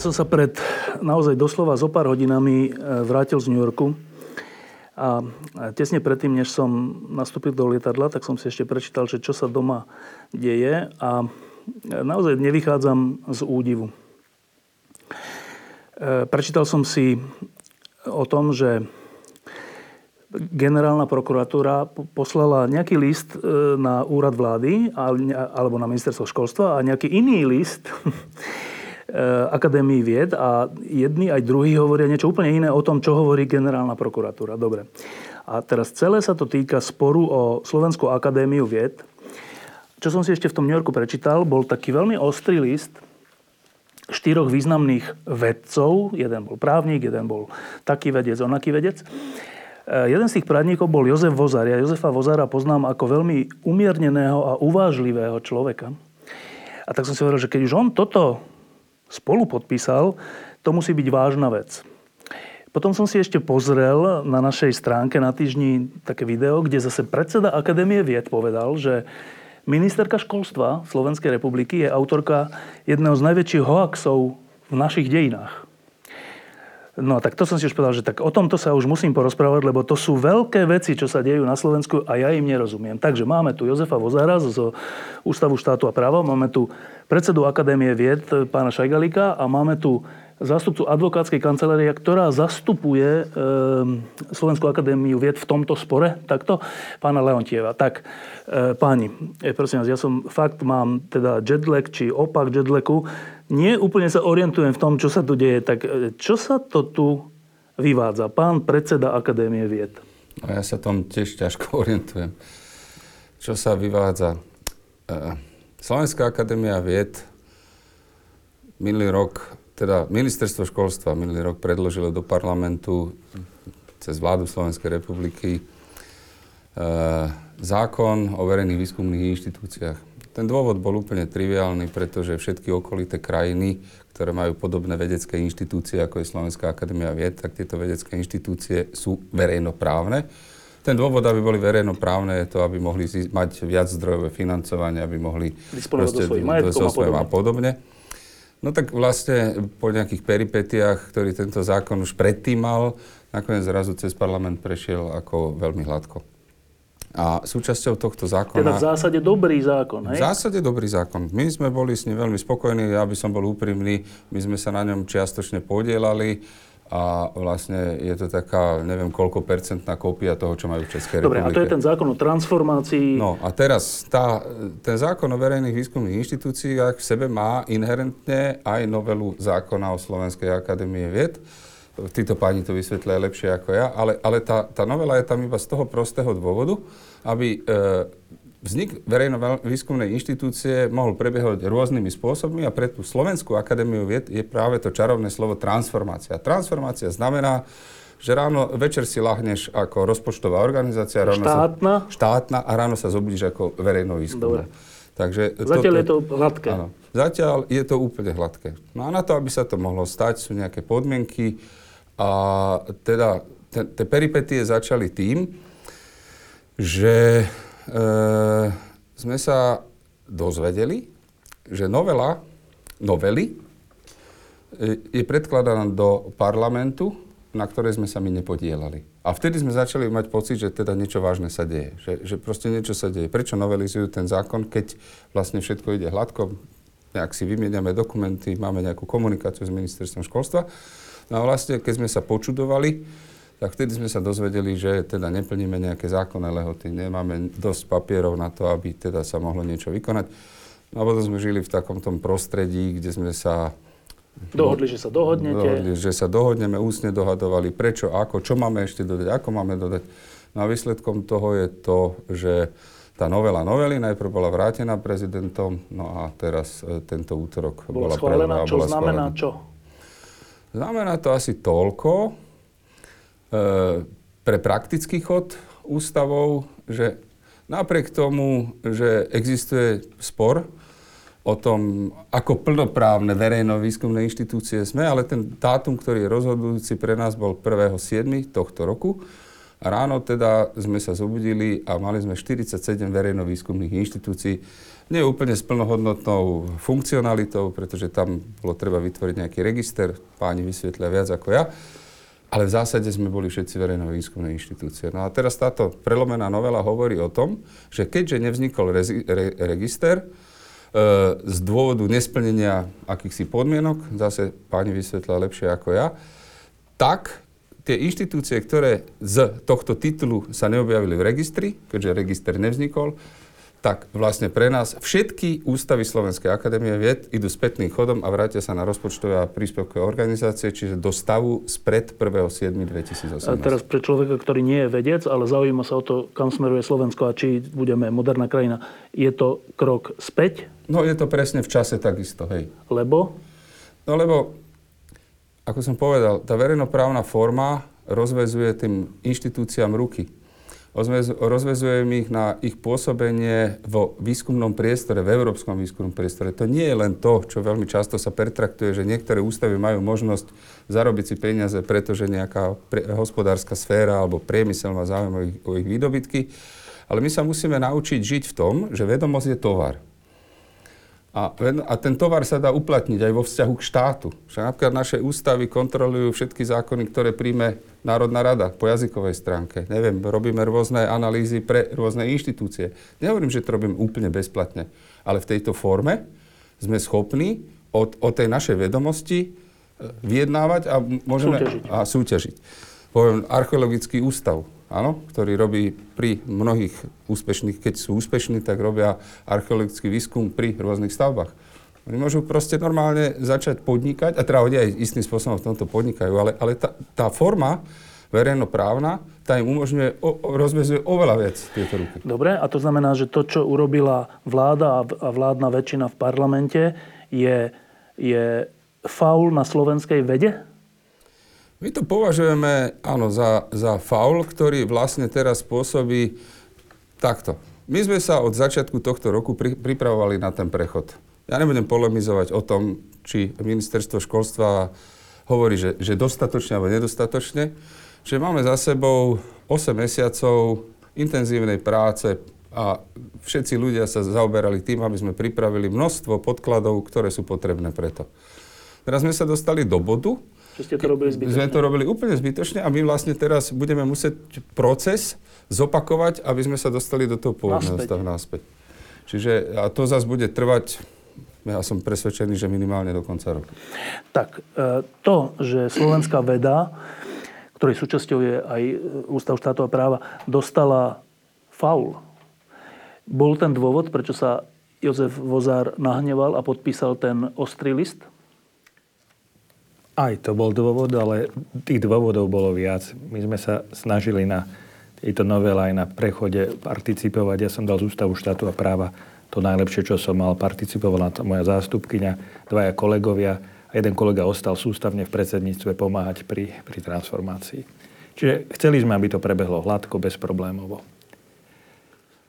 Ja som sa pred naozaj doslova zo pár hodinami e, vrátil z New Yorku a tesne predtým, než som nastúpil do lietadla, tak som si ešte prečítal, že čo sa doma deje a naozaj nevychádzam z údivu. E, prečítal som si o tom, že generálna prokuratúra poslala nejaký list e, na úrad vlády alebo na ministerstvo školstva a nejaký iný list Akadémii vied a jedni aj druhí hovoria niečo úplne iné o tom, čo hovorí generálna prokuratúra. Dobre. A teraz celé sa to týka sporu o Slovenskú akadémiu vied. Čo som si ešte v tom New Yorku prečítal, bol taký veľmi ostrý list štyroch významných vedcov. Jeden bol právnik, jeden bol taký vedec, onaký vedec. Eh, jeden z tých právnikov bol Jozef Vozar. Ja Jozefa Vozara poznám ako veľmi umierneného a uvážlivého človeka. A tak som si hovoril, že keď už on toto spolu podpísal, to musí byť vážna vec. Potom som si ešte pozrel na našej stránke na týždni také video, kde zase predseda Akadémie vied povedal, že ministerka školstva Slovenskej republiky je autorka jedného z najväčších hoaxov v našich dejinách. No tak to som si už povedal, že tak o tomto sa už musím porozprávať, lebo to sú veľké veci, čo sa dejú na Slovensku a ja im nerozumiem. Takže máme tu Jozefa Vozára z Ústavu štátu a práva, máme tu predsedu Akadémie vied pána Šajgalika a máme tu zástupcu advokátskej kancelárie, ktorá zastupuje e, Slovenskú akadémiu vied v tomto spore, takto, pána Leontieva. Tak, e, páni, e, prosím vás, ja som fakt mám teda jetlag, či opak jetlagu. Nie úplne sa orientujem v tom, čo sa tu deje. Tak e, čo sa to tu vyvádza? Pán predseda Akadémie vied. No ja sa tom tiež ťažko orientujem. Čo sa vyvádza? E, Slovenská akadémia vied minulý rok teda ministerstvo školstva minulý rok predložilo do parlamentu cez vládu Slovenskej republiky e, zákon o verejných výskumných inštitúciách. Ten dôvod bol úplne triviálny, pretože všetky okolité krajiny, ktoré majú podobné vedecké inštitúcie, ako je Slovenská akadémia vied, tak tieto vedecké inštitúcie sú verejnoprávne. Ten dôvod, aby boli verejnoprávne, je to, aby mohli mať viac zdrojové financovanie, aby mohli disponovať so svojím majetkom a podobne. A podobne. No tak vlastne po nejakých peripetiách, ktorý tento zákon už predtým mal, nakoniec zrazu cez parlament prešiel ako veľmi hladko. A súčasťou tohto zákona... Teda v zásade dobrý zákon, hej? V zásade dobrý zákon. My sme boli s ním veľmi spokojní, ja by som bol úprimný, my sme sa na ňom čiastočne podielali a vlastne je to taká, neviem koľko percentná kópia toho, čo majú v Českej Dobre, republike. a to je ten zákon o transformácii. No a teraz tá, ten zákon o verejných výskumných inštitúciách v sebe má inherentne aj novelu zákona o Slovenskej akadémie vied. Títo páni to vysvetlia lepšie ako ja, ale, ale tá, tá novela je tam iba z toho prostého dôvodu, aby e, Vznik verejno-výskumnej inštitúcie mohol prebiehať rôznymi spôsobmi a pre tú Slovenskú akadémiu vied je práve to čarovné slovo transformácia. Transformácia znamená, že ráno, večer si lahneš ako rozpočtová organizácia. Ráno štátna? Sa, štátna a ráno sa zobudíš ako verejno výskum. Takže Zatiaľ to, je to hladké. Áno. Zatiaľ je to úplne hladké. No a na to, aby sa to mohlo stať, sú nejaké podmienky. A teda tie peripetie začali tým, že e, sme sa dozvedeli, že novela, novely e, je predkladaná do parlamentu, na ktorej sme sa my nepodielali. A vtedy sme začali mať pocit, že teda niečo vážne sa deje. Že, že proste niečo sa deje. Prečo novelizujú ten zákon, keď vlastne všetko ide hladko, nejak si vymieňame dokumenty, máme nejakú komunikáciu s ministerstvom školstva. No a vlastne, keď sme sa počudovali, tak vtedy sme sa dozvedeli, že teda neplníme nejaké zákonné lehoty, nemáme dosť papierov na to, aby teda sa mohlo niečo vykonať. No a potom sme žili v takom tom prostredí, kde sme sa... Dohodli, že sa dohodnete. Dohodli, že sa dohodneme, úsne dohadovali, prečo, ako, čo máme ešte dodať, ako máme dodať. No a výsledkom toho je to, že tá novela novely najprv bola vrátená prezidentom, no a teraz e, tento útorok bola, bola schválená. Čo bola znamená schválená. čo? Znamená to asi toľko e, pre praktický chod ústavov, že napriek tomu, že existuje spor o tom, ako plnoprávne verejno-výskumné inštitúcie sme, ale ten dátum, ktorý je rozhodujúci pre nás, bol 1.7. tohto roku. A ráno teda sme sa zobudili a mali sme 47 verejno-výskumných inštitúcií. Nie úplne s plnohodnotnou funkcionalitou, pretože tam bolo treba vytvoriť nejaký register, páni vysvetlia viac ako ja. Ale v zásade sme boli všetci verejno-výskumné inštitúcie. No a teraz táto prelomená novela hovorí o tom, že keďže nevznikol rezi- re- register, e, z dôvodu nesplnenia akýchsi podmienok, zase páni vysvetlia lepšie ako ja, tak tie inštitúcie, ktoré z tohto titulu sa neobjavili v registri, keďže register nevznikol, tak vlastne pre nás všetky ústavy Slovenskej akadémie vied idú spätným chodom a vrátia sa na rozpočtové a príspevkové organizácie, čiže do stavu spred 1.7.2018. A teraz pre človeka, ktorý nie je vedec, ale zaujíma sa o to, kam smeruje Slovensko a či budeme moderná krajina, je to krok späť? No je to presne v čase takisto, hej. Lebo? No lebo ako som povedal, tá verejnoprávna forma rozvezuje tým inštitúciám ruky. Rozvezujem ich na ich pôsobenie vo výskumnom priestore, v európskom výskumnom priestore. To nie je len to, čo veľmi často sa pertraktuje, že niektoré ústavy majú možnosť zarobiť si peniaze, pretože nejaká pre, hospodárska sféra alebo priemysel má záujem o ich, o ich výdobytky. Ale my sa musíme naučiť žiť v tom, že vedomosť je tovar. A, a ten tovar sa dá uplatniť aj vo vzťahu k štátu. Že napríklad naše ústavy kontrolujú všetky zákony, ktoré príjme Národná rada po jazykovej stránke. Neviem, robíme rôzne analýzy pre rôzne inštitúcie. Nehovorím, že to robím úplne bezplatne, ale v tejto forme sme schopní od, od tej našej vedomosti e, vyjednávať a môžeme súťažiť. A súťažiť. Poviem, archeologický ústav áno, ktorý robí pri mnohých úspešných, keď sú úspešní, tak robia archeologický výskum pri rôznych stavbách. Oni môžu proste normálne začať podnikať, a teda oni aj istým spôsobom v tomto podnikajú, ale, ale tá, tá forma verejnoprávna, tá im umožňuje, o, rozvezuje oveľa viac tieto ruky. Dobre, a to znamená, že to, čo urobila vláda a vládna väčšina v parlamente, je, je faul na slovenskej vede? My to považujeme, áno, za, za faul, ktorý vlastne teraz spôsobí takto. My sme sa od začiatku tohto roku pri, pripravovali na ten prechod. Ja nebudem polemizovať o tom, či ministerstvo školstva hovorí, že, že dostatočne alebo nedostatočne, že máme za sebou 8 mesiacov intenzívnej práce a všetci ľudia sa zaoberali tým, aby sme pripravili množstvo podkladov, ktoré sú potrebné preto. Teraz sme sa dostali do bodu, že ste to robili zbytočne. Sme to robili úplne zbytočne a my vlastne teraz budeme musieť proces zopakovať, aby sme sa dostali do toho pôvodného stavu naspäť. Čiže a to zase bude trvať ja som presvedčený, že minimálne do konca roka. Tak, e, to, že slovenská veda, ktorej súčasťou je aj Ústav štátov a práva, dostala faul, bol ten dôvod, prečo sa Jozef Vozár nahneval a podpísal ten ostrý list? Aj to bol dôvod, ale tých dôvodov bolo viac. My sme sa snažili na tejto novele aj na prechode participovať. Ja som dal z Ústavu štátu a práva to najlepšie, čo som mal. Participovala to moja zástupkyňa, dvaja kolegovia a jeden kolega ostal sústavne v predsedníctve pomáhať pri, pri transformácii. Čiže chceli sme, aby to prebehlo hladko, bezproblémovo.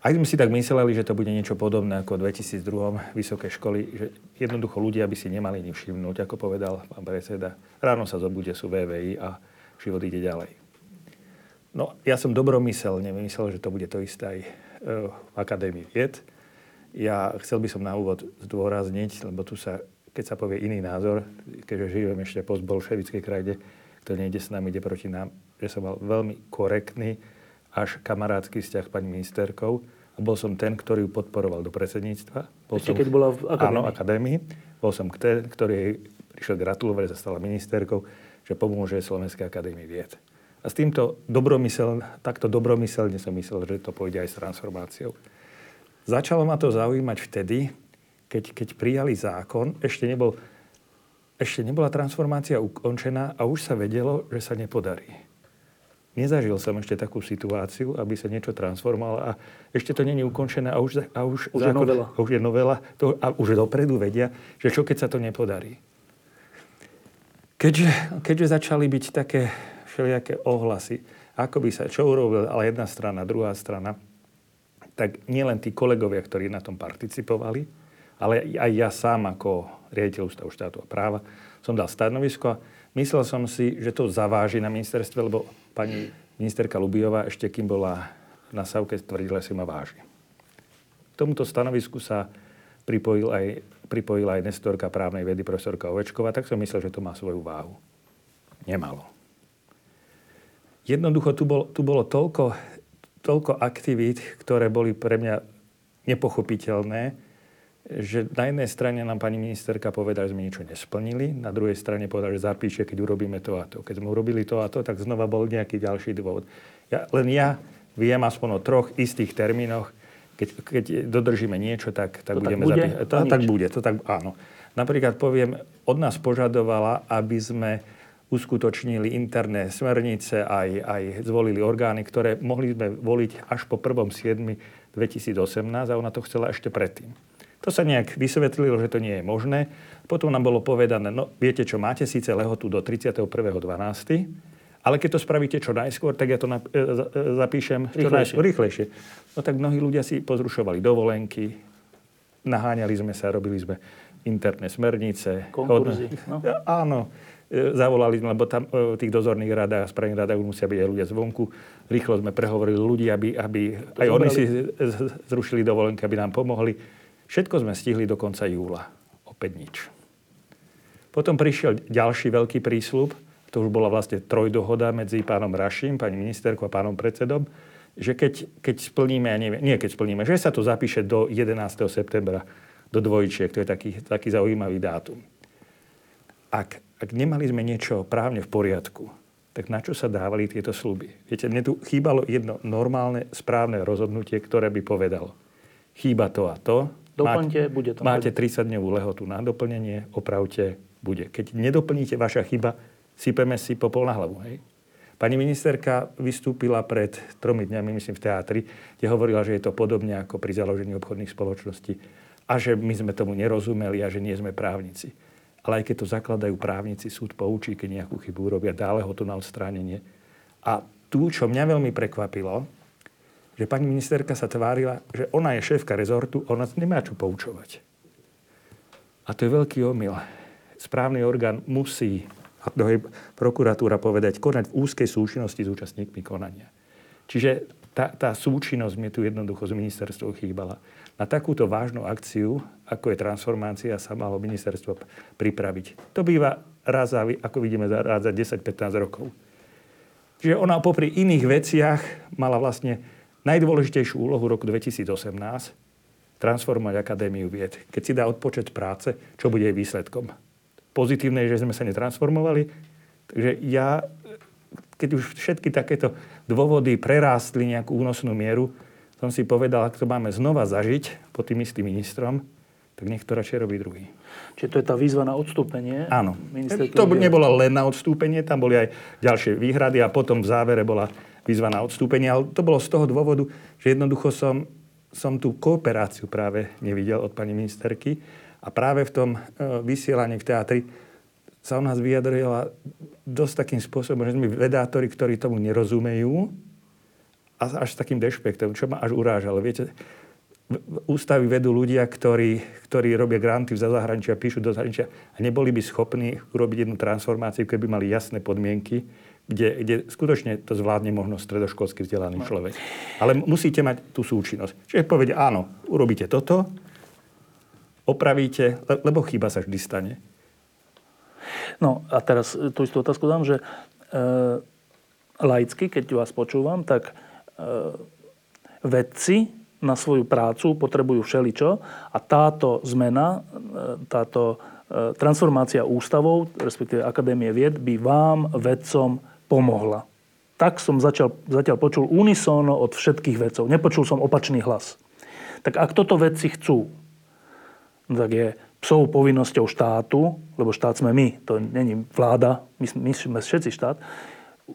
Aj sme si tak mysleli, že to bude niečo podobné ako v 2002 vysoké školy, že jednoducho ľudia by si nemali ni všimnúť, ako povedal pán predseda. Ráno sa zobude, sú VVI a život ide ďalej. No, ja som dobromyselne myslel, že to bude to isté aj e, v Akadémii vied. Ja chcel by som na úvod zdôrazniť, lebo tu sa, keď sa povie iný názor, keďže žijem ešte post bolševickej krajine, kto nejde s nami, ide proti nám, že som mal veľmi korektný, až kamarátsky vzťah s pani ministerkou. A bol som ten, ktorý ju podporoval do predsedníctva. Bol Ešte som, keď bola v akadémii? Áno, akadémii. Bol som ten, ktorý jej prišiel gratulovať, že sa stala ministerkou, že pomôže Slovenskej akadémii vied. A s týmto dobromysel, takto dobromyselne som myslel, že to pôjde aj s transformáciou. Začalo ma to zaujímať vtedy, keď, keď prijali zákon, ešte, nebol, ešte nebola transformácia ukončená a už sa vedelo, že sa nepodarí Nezažil som ešte takú situáciu, aby sa niečo transformovalo a ešte to není ukončené a už, a už, už zákon, je novela. A už je novela to, a už dopredu vedia, že čo keď sa to nepodarí. Keďže, keďže začali byť také všelijaké ohlasy, ako by sa čo urobil, ale jedna strana, druhá strana, tak nielen tí kolegovia, ktorí na tom participovali, ale aj ja sám ako riaditeľ Ústavu štátu a práva som dal stanovisko a myslel som si, že to zaváži na ministerstve, lebo pani ministerka Lubiová ešte kým bola na Savke tvrdila, si ma váži. K tomuto stanovisku sa pripojil aj, pripojila aj nestorka právnej vedy profesorka Ovečková, tak som myslel, že to má svoju váhu. Nemalo. Jednoducho tu, bol, tu bolo toľko, toľko aktivít, ktoré boli pre mňa nepochopiteľné, že na jednej strane nám pani ministerka povedala, že sme niečo nesplnili, na druhej strane povedala, že zapíše, keď urobíme to a to. Keď sme urobili to a to, tak znova bol nejaký ďalší dôvod. Ja, len ja viem aspoň o troch istých termínoch, keď, keď dodržíme niečo, tak, tak to budeme tak bude, zapísať. To, tak bude, to tak áno. Napríklad poviem, od nás požadovala, aby sme uskutočnili interné smernice, aj, aj zvolili orgány, ktoré mohli sme voliť až po 1.7.2018 a ona to chcela ešte predtým. To sa nejak vysvetlilo, že to nie je možné. Potom nám bolo povedané, no viete čo, máte síce lehotu do 31.12., ale keď to spravíte čo najskôr, tak ja to nap- e, e, zapíšem rýchlejšie. čo najskôr, rýchlejšie. No tak mnohí ľudia si pozrušovali dovolenky, naháňali sme sa, robili sme interné smernice. Konkurzy. No. Áno, e, zavolali sme, lebo tam v tých dozorných radách správnych radách musia byť aj ľudia zvonku. Rýchlo sme prehovorili ľudí, aby, aby aj oni si zrušili dovolenky, aby nám pomohli Všetko sme stihli do konca júla. Opäť nič. Potom prišiel ďalší veľký prísľub, to už bola vlastne trojdohoda medzi pánom Raším, pani ministerkou a pánom predsedom, že keď, keď splníme, ja nie keď splníme, že sa to zapíše do 11. septembra, do dvojčiek, to je taký, taký zaujímavý dátum. Ak, ak nemali sme niečo právne v poriadku, tak na čo sa dávali tieto sluby? Viete, mne tu chýbalo jedno normálne, správne rozhodnutie, ktoré by povedalo, chýba to a to, Doplňte, máte, bude to. Máte 30-dňovú lehotu na doplnenie, opravte, bude. Keď nedoplníte vaša chyba, sypeme si popol na hlavu. Hej? Pani ministerka vystúpila pred tromi dňami, myslím, v teatri, kde hovorila, že je to podobne ako pri založení obchodných spoločností a že my sme tomu nerozumeli a že nie sme právnici. Ale aj keď to zakladajú právnici, súd poučí, keď nejakú chybu urobia, dále ho to na odstránenie. A tu, čo mňa veľmi prekvapilo, že pani ministerka sa tvárila, že ona je šéfka rezortu, ona nemá čo poučovať. A to je veľký omyl. Správny orgán musí, a to je prokuratúra povedať, konať v úzkej súčinnosti s účastníkmi konania. Čiže tá, tá súčinnosť mi tu jednoducho z ministerstva chýbala. Na takúto vážnu akciu, ako je transformácia, sa malo ministerstvo pripraviť. To býva raz za, ako vidíme, raz za 10-15 rokov. Čiže ona popri iných veciach mala vlastne najdôležitejšiu úlohu roku 2018 transformovať Akadémiu vied. Keď si dá odpočet práce, čo bude jej výsledkom? Pozitívne je, že sme sa netransformovali. Takže ja, keď už všetky takéto dôvody prerástli nejakú únosnú mieru, som si povedal, ak to máme znova zažiť pod tým istým ministrom, tak nech to radšej robí druhý. Čiže to je tá výzva na odstúpenie? Áno. To nebolo len na odstúpenie, tam boli aj ďalšie výhrady a potom v závere bola výzva na odstúpenie. Ale to bolo z toho dôvodu, že jednoducho som, som tú kooperáciu práve nevidel od pani ministerky. A práve v tom e, vysielaní v teatri sa o nás vyjadrila dosť takým spôsobom, že sme vedátori, ktorí tomu nerozumejú a až s takým dešpektom, čo ma až urážalo. Viete, ústavy vedú ľudia, ktorí, ktorí robia granty za zahraničia, píšu do zahraničia a neboli by schopní urobiť jednu transformáciu, keby mali jasné podmienky, kde, kde skutočne to zvládne možno stredoškolský vzdelaný no. človek. Ale musíte mať tú súčinnosť. Čiže povedia, áno, urobíte toto, opravíte, lebo chyba sa vždy stane. No a teraz tú istú otázku dám, že e, laicky, keď vás počúvam, tak e, vedci na svoju prácu potrebujú všeličo a táto zmena, e, táto e, transformácia ústavov, respektíve Akadémie vied, by vám, vedcom, pomohla. Tak som začal, zatiaľ počul unisóno od všetkých vedcov. Nepočul som opačný hlas. Tak ak toto vedci chcú, tak je psou povinnosťou štátu, lebo štát sme my, to není vláda, my, my sme všetci štát,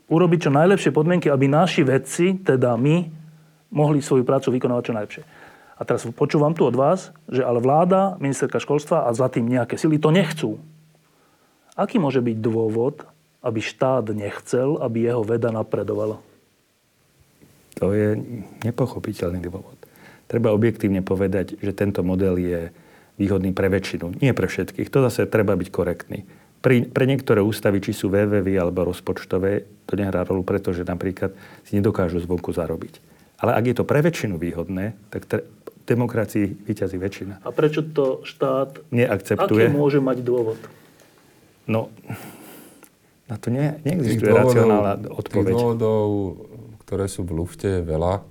urobiť čo najlepšie podmienky, aby naši vedci, teda my, mohli svoju prácu vykonávať čo najlepšie. A teraz počúvam tu od vás, že ale vláda, ministerka školstva a za tým nejaké sily to nechcú. Aký môže byť dôvod, aby štát nechcel, aby jeho veda napredovala? To je nepochopiteľný dôvod. Treba objektívne povedať, že tento model je výhodný pre väčšinu, nie pre všetkých. To zase treba byť korektný. Pri, pre niektoré ústavy, či sú VVV alebo rozpočtové, to nehrá rolu, pretože napríklad si nedokážu zvonku zarobiť. Ale ak je to pre väčšinu výhodné, tak tre, demokracii vyťazí väčšina. A prečo to štát neakceptuje? Aký môže mať dôvod? No, na to nie, neexistuje dôvodov, racionálna odpoveď. Tých dôvodov, ktoré sú v lufte, je veľa. E,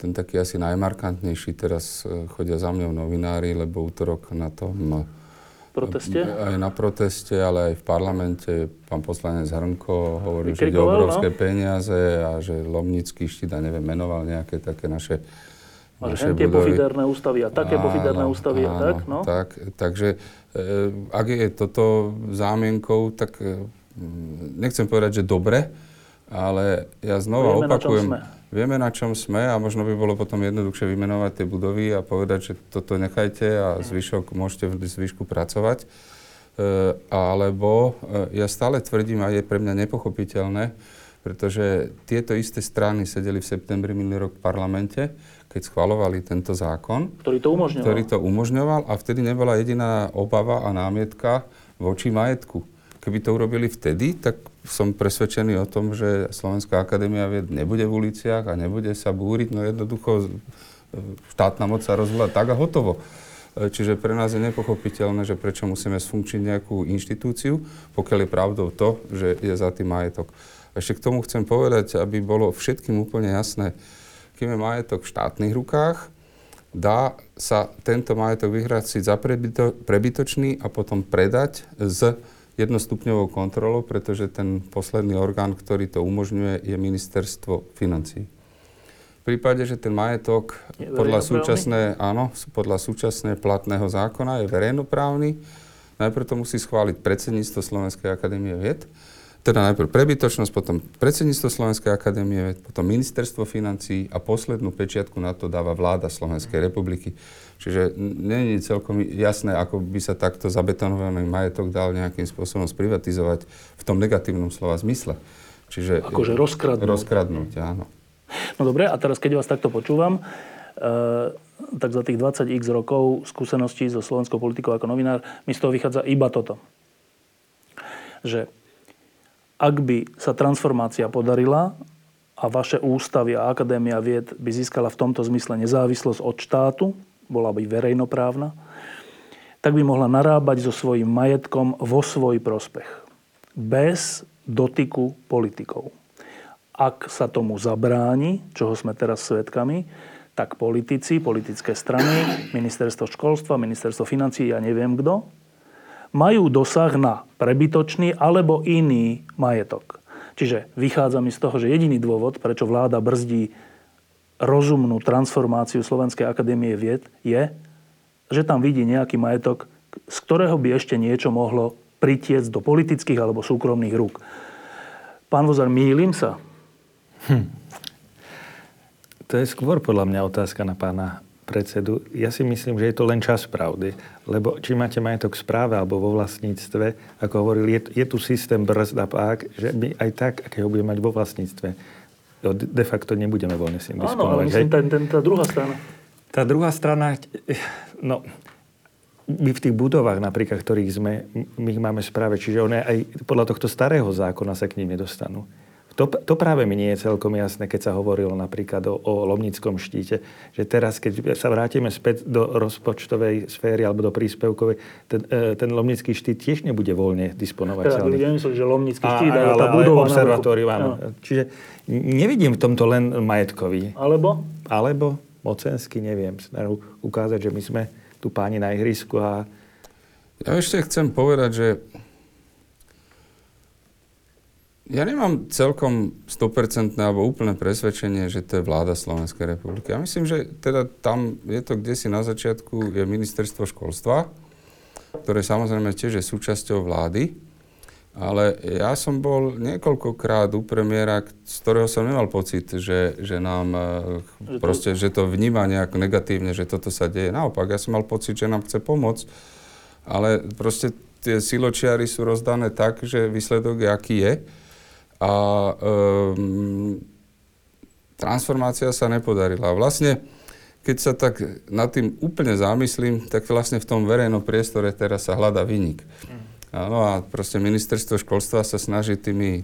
ten taký asi najmarkantnejší, teraz e, chodia za mňou novinári, lebo útorok na tom proteste? Aj na proteste, ale aj v parlamente pán poslanec Hrnko hovoril, že ide obrovské no? peniaze a že Lomnický štít, a neviem, menoval nejaké také naše a naše tie pofiderné ústavy a také áno, pofiderné ústavy a tak, no? Tak, takže e, ak je toto zámienkou, tak e, nechcem povedať, že dobre, ale ja znova Vieme, opakujem, na vieme na čom sme a možno by bolo potom jednoduchšie vymenovať tie budovy a povedať, že toto nechajte a zvyšok môžete v zvyšku pracovať. E, alebo e, ja stále tvrdím a je pre mňa nepochopiteľné, pretože tieto isté strany sedeli v septembri minulý rok v parlamente, keď schvalovali tento zákon. Ktorý to umožňoval. Ktorý to umožňoval a vtedy nebola jediná obava a námietka voči majetku. Keby to urobili vtedy, tak som presvedčený o tom, že Slovenská akadémia vied nebude v uliciach a nebude sa búriť, no jednoducho štátna moc sa rozvolá tak a hotovo. Čiže pre nás je nepochopiteľné, že prečo musíme sfunkčiť nejakú inštitúciu, pokiaľ je pravdou to, že je za tým majetok. Ešte k tomu chcem povedať, aby bolo všetkým úplne jasné, kým je majetok v štátnych rukách, dá sa tento majetok vyhrásiť za prebyto, prebytočný a potom predať s jednostupňovou kontrolou, pretože ten posledný orgán, ktorý to umožňuje, je ministerstvo financí. V prípade, že ten majetok podľa súčasné, áno, podľa súčasné platného zákona je verejnoprávny, najprv to musí schváliť predsedníctvo Slovenskej akadémie vied teda najprv prebytočnosť, potom predsedníctvo Slovenskej akadémie, potom ministerstvo financí a poslednú pečiatku na to dáva vláda Slovenskej republiky. Čiže nie je celkom jasné, ako by sa takto zabetonovaný majetok dal nejakým spôsobom sprivatizovať v tom negatívnom slova zmysle. Čiže akože rozkradnúť. Rozkradnúť, áno. No dobre, a teraz keď vás takto počúvam, e, tak za tých 20 x rokov skúseností so slovenskou politikou ako novinár mi z toho vychádza iba toto. Že ak by sa transformácia podarila a vaše ústavy a akadémia vied by získala v tomto zmysle nezávislosť od štátu, bola by verejnoprávna, tak by mohla narábať so svojím majetkom vo svoj prospech. Bez dotyku politikov. Ak sa tomu zabráni, čoho sme teraz svedkami, tak politici, politické strany, ministerstvo školstva, ministerstvo financí, ja neviem kto, majú dosah na prebytočný alebo iný majetok. Čiže vychádza mi z toho, že jediný dôvod, prečo vláda brzdí rozumnú transformáciu Slovenskej akadémie vied, je, že tam vidí nejaký majetok, z ktorého by ešte niečo mohlo pritiec do politických alebo súkromných rúk. Pán Vozar, mýlim sa? Hm. To je skôr podľa mňa otázka na pána predsedu, ja si myslím, že je to len čas pravdy. Lebo či máte majetok v správe alebo vo vlastníctve, ako hovoril, je, je tu systém brzda pák, že my aj tak, aké ho budeme mať vo vlastníctve, de facto nebudeme voľne s ním disponovať. Áno, ale myslím, ten, ten, tá druhá strana. Tá druhá strana, no, my v tých budovách napríklad, ktorých sme, my ich máme správe, čiže one aj podľa tohto starého zákona sa k ním nedostanú. To, to práve mi nie je celkom jasné, keď sa hovorilo napríklad o, o Lomnickom štíte, že teraz, keď sa vrátime späť do rozpočtovej sféry alebo do príspevkovej, ten, e, ten Lomnický štít tiež nebude voľne disponovateľný. Teda, myslím, že Lomnický štít, ale, ale tá budova observatóriu, áno. No. Čiže nevidím v tomto len majetkový. Alebo? Alebo mocenský, neviem. Snahu ukázať, že my sme tu páni na ihrisku a... Ja ešte chcem povedať, že ja nemám celkom 100% alebo úplné presvedčenie, že to je vláda Slovenskej republiky. Ja myslím, že teda tam je to kde si na začiatku je ministerstvo školstva, ktoré samozrejme tiež je súčasťou vlády. Ale ja som bol niekoľkokrát u premiéra, z ktorého som nemal pocit, že, že nám že to... proste, že to vníma nejak negatívne, že toto sa deje. Naopak, ja som mal pocit, že nám chce pomôcť, ale proste tie siločiary sú rozdané tak, že výsledok je, aký je. A um, transformácia sa nepodarila. Vlastne, keď sa tak nad tým úplne zamyslím, tak vlastne v tom verejnom priestore teraz sa hľada vynik. Mm. Áno, a proste ministerstvo školstva sa snaží tými e,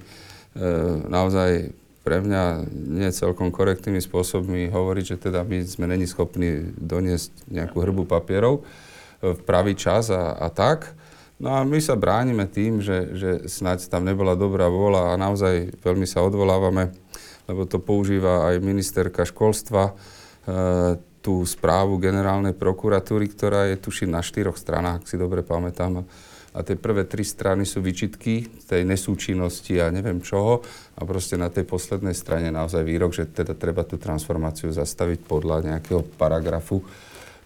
naozaj pre mňa nie celkom korektnými spôsobmi hovoriť, že teda my sme není schopní doniesť nejakú hrbu papierov e, v pravý čas a, a tak. No a my sa bránime tým, že, že snáď tam nebola dobrá vôľa a naozaj veľmi sa odvolávame, lebo to používa aj ministerka školstva, e, tú správu generálnej prokuratúry, ktorá je tuším na štyroch stranách, ak si dobre pamätám a tie prvé tri strany sú vyčitky tej nesúčinnosti a neviem čoho a proste na tej poslednej strane naozaj výrok, že teda treba tú transformáciu zastaviť podľa nejakého paragrafu,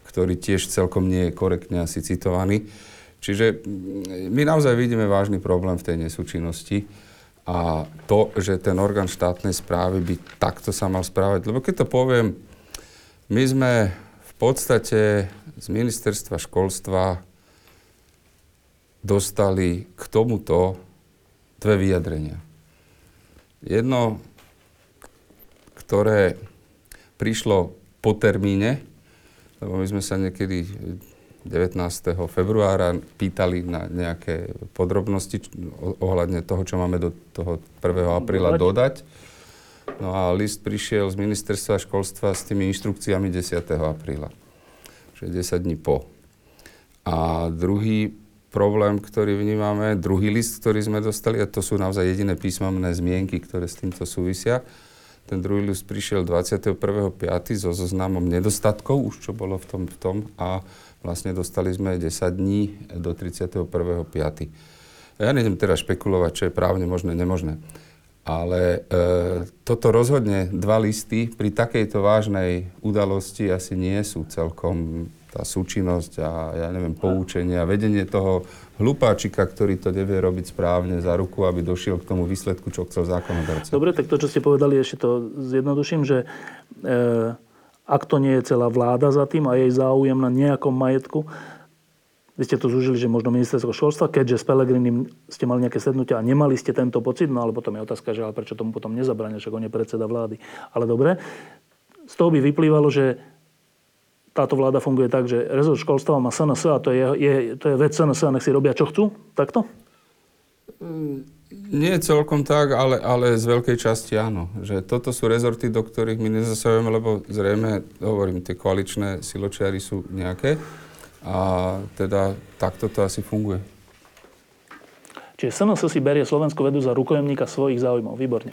ktorý tiež celkom nie je korektne asi citovaný. Čiže mm, my naozaj vidíme vážny problém v tej nesúčinnosti a to, že ten orgán štátnej správy by takto sa mal správať, lebo keď to poviem, my sme v podstate z ministerstva školstva dostali k tomuto dve vyjadrenia. Jedno, ktoré prišlo po termíne, lebo my sme sa niekedy 19. februára pýtali na nejaké podrobnosti ohľadne toho, čo máme do toho 1. apríla dodať. No a list prišiel z ministerstva školstva s tými inštrukciami 10. apríla, čiže 10 dní po. A druhý problém, ktorý vnímame, druhý list, ktorý sme dostali, a to sú naozaj jediné písmomné zmienky, ktoré s týmto súvisia. Ten druhý list prišiel 21.5. so zoznamom nedostatkov, už čo bolo v tom, v tom a vlastne dostali sme 10 dní do 31.5. Ja nejdem teraz špekulovať, čo je právne možné, nemožné. Ale e, toto rozhodne dva listy pri takejto vážnej udalosti asi nie sú celkom tá súčinnosť a ja neviem, poučenie a vedenie toho hlupáčika, ktorý to nevie robiť správne za ruku, aby došiel k tomu výsledku, čo chcel zákonodarca. Dobre, tak to, čo ste povedali, ešte to zjednoduším, že e, ak to nie je celá vláda za tým a jej záujem na nejakom majetku, vy ste to zúžili, že možno ministerstvo školstva, keďže s Pelegrinim ste mali nejaké sednutia a nemali ste tento pocit, no ale potom je otázka, že ale prečo tomu potom nezabrania, však on je predseda vlády. Ale dobre, z toho by vyplývalo, že táto vláda funguje tak, že rezort školstva má SNS a to je, je, to je vec SNS a nech si robia, čo chcú? Takto? Mm, nie celkom tak, ale, ale z veľkej časti áno. Že toto sú rezorty, do ktorých my nezasahujeme, lebo zrejme, hovorím, tie koaličné siločiary sú nejaké. A teda takto to asi funguje. Čiže SNS si berie Slovensko vedu za rukojemníka svojich záujmov. Výborne.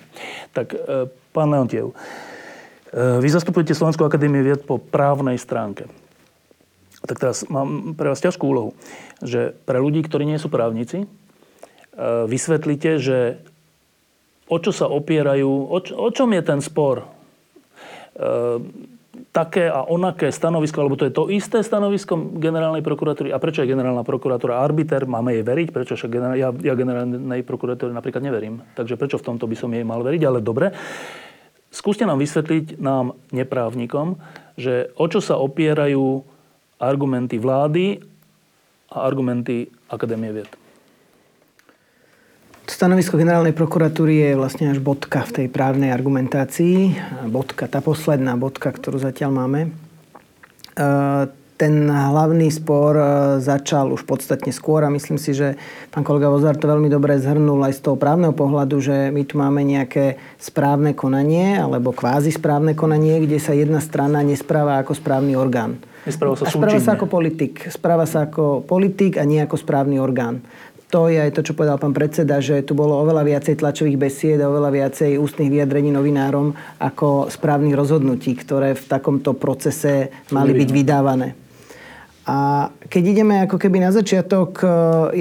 Tak, e, pán Leontiev, Eh, vy zastupujete Slovenskú akadémiu vied po právnej stránke. Tak teraz mám pre vás ťažkú úlohu, že pre ľudí, ktorí nie sú právnici, eh, vysvetlíte, že o čo sa opierajú, o, čo, o čom je ten spor. E, také a onaké stanovisko, alebo to je to isté stanovisko generálnej prokuratúry. A prečo je generálna prokuratúra arbiter? Máme jej veriť? Prečo však generál, ja, ja generálnej prokuratúre napríklad neverím. Takže prečo v tomto by som jej mal veriť? Ale dobre. Skúste nám vysvetliť, nám, neprávnikom, že o čo sa opierajú argumenty vlády a argumenty Akadémie vied. Stanovisko generálnej prokuratúry je vlastne až bodka v tej právnej argumentácii. Bodka, tá posledná bodka, ktorú zatiaľ máme. E, ten hlavný spor e, začal už podstatne skôr a myslím si, že pán kolega Vozar to veľmi dobre zhrnul aj z toho právneho pohľadu, že my tu máme nejaké správne konanie alebo kvázi správne konanie, kde sa jedna strana nespráva ako správny orgán. Nespráva sa, a správa sa ako politik. Správa sa ako politik a nie ako správny orgán to je aj to, čo povedal pán predseda, že tu bolo oveľa viacej tlačových besied a oveľa viacej ústnych vyjadrení novinárom ako správnych rozhodnutí, ktoré v takomto procese mali byť vydávané. A keď ideme ako keby na začiatok, e,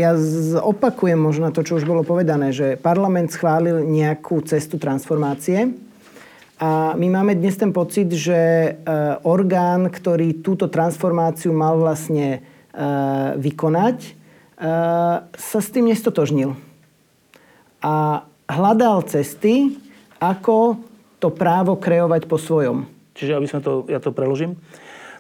ja opakujem možno to, čo už bolo povedané, že parlament schválil nejakú cestu transformácie a my máme dnes ten pocit, že e, orgán, ktorý túto transformáciu mal vlastne e, vykonať, sa s tým nestotožnil. a hľadal cesty, ako to právo kreovať po svojom. Čiže aby sme to, ja to preložím.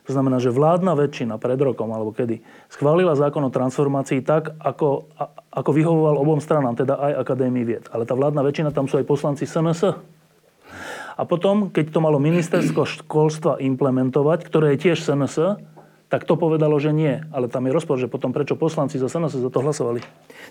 To znamená, že vládna väčšina pred rokom, alebo kedy, schválila zákon o transformácii tak, ako, a, ako vyhovoval obom stranám, teda aj Akadémii vied. Ale tá vládna väčšina, tam sú aj poslanci SNS. A potom, keď to malo ministerstvo školstva implementovať, ktoré je tiež SNS, tak to povedalo, že nie. Ale tam je rozpor, že potom prečo poslanci za SNS za to hlasovali.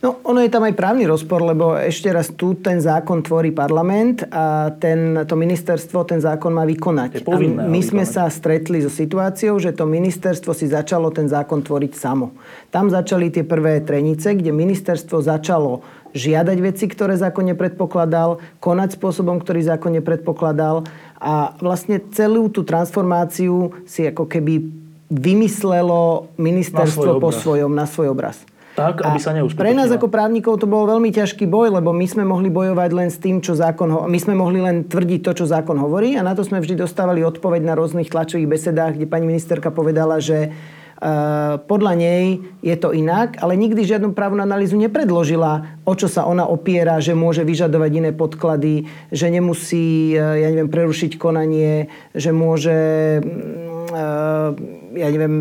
No, ono je tam aj právny rozpor, lebo ešte raz tu ten zákon tvorí parlament a ten, to ministerstvo ten zákon má vykonať. Je povinné, a my sme vykonať. sa stretli so situáciou, že to ministerstvo si začalo ten zákon tvoriť samo. Tam začali tie prvé trenice, kde ministerstvo začalo žiadať veci, ktoré zákon nepredpokladal, konať spôsobom, ktorý zákon nepredpokladal a vlastne celú tú transformáciu si ako keby vymyslelo ministerstvo svoj po svojom, na svoj obraz. Tak, aby sa neuskutočnila. Pre nás ako právnikov to bol veľmi ťažký boj, lebo my sme mohli bojovať len s tým, čo zákon ho- My sme mohli len tvrdiť to, čo zákon hovorí a na to sme vždy dostávali odpoveď na rôznych tlačových besedách, kde pani ministerka povedala, že uh, podľa nej je to inak, ale nikdy žiadnu právnu analýzu nepredložila, o čo sa ona opiera, že môže vyžadovať iné podklady, že nemusí, uh, ja neviem, prerušiť konanie, že môže, mm, uh, ja neviem,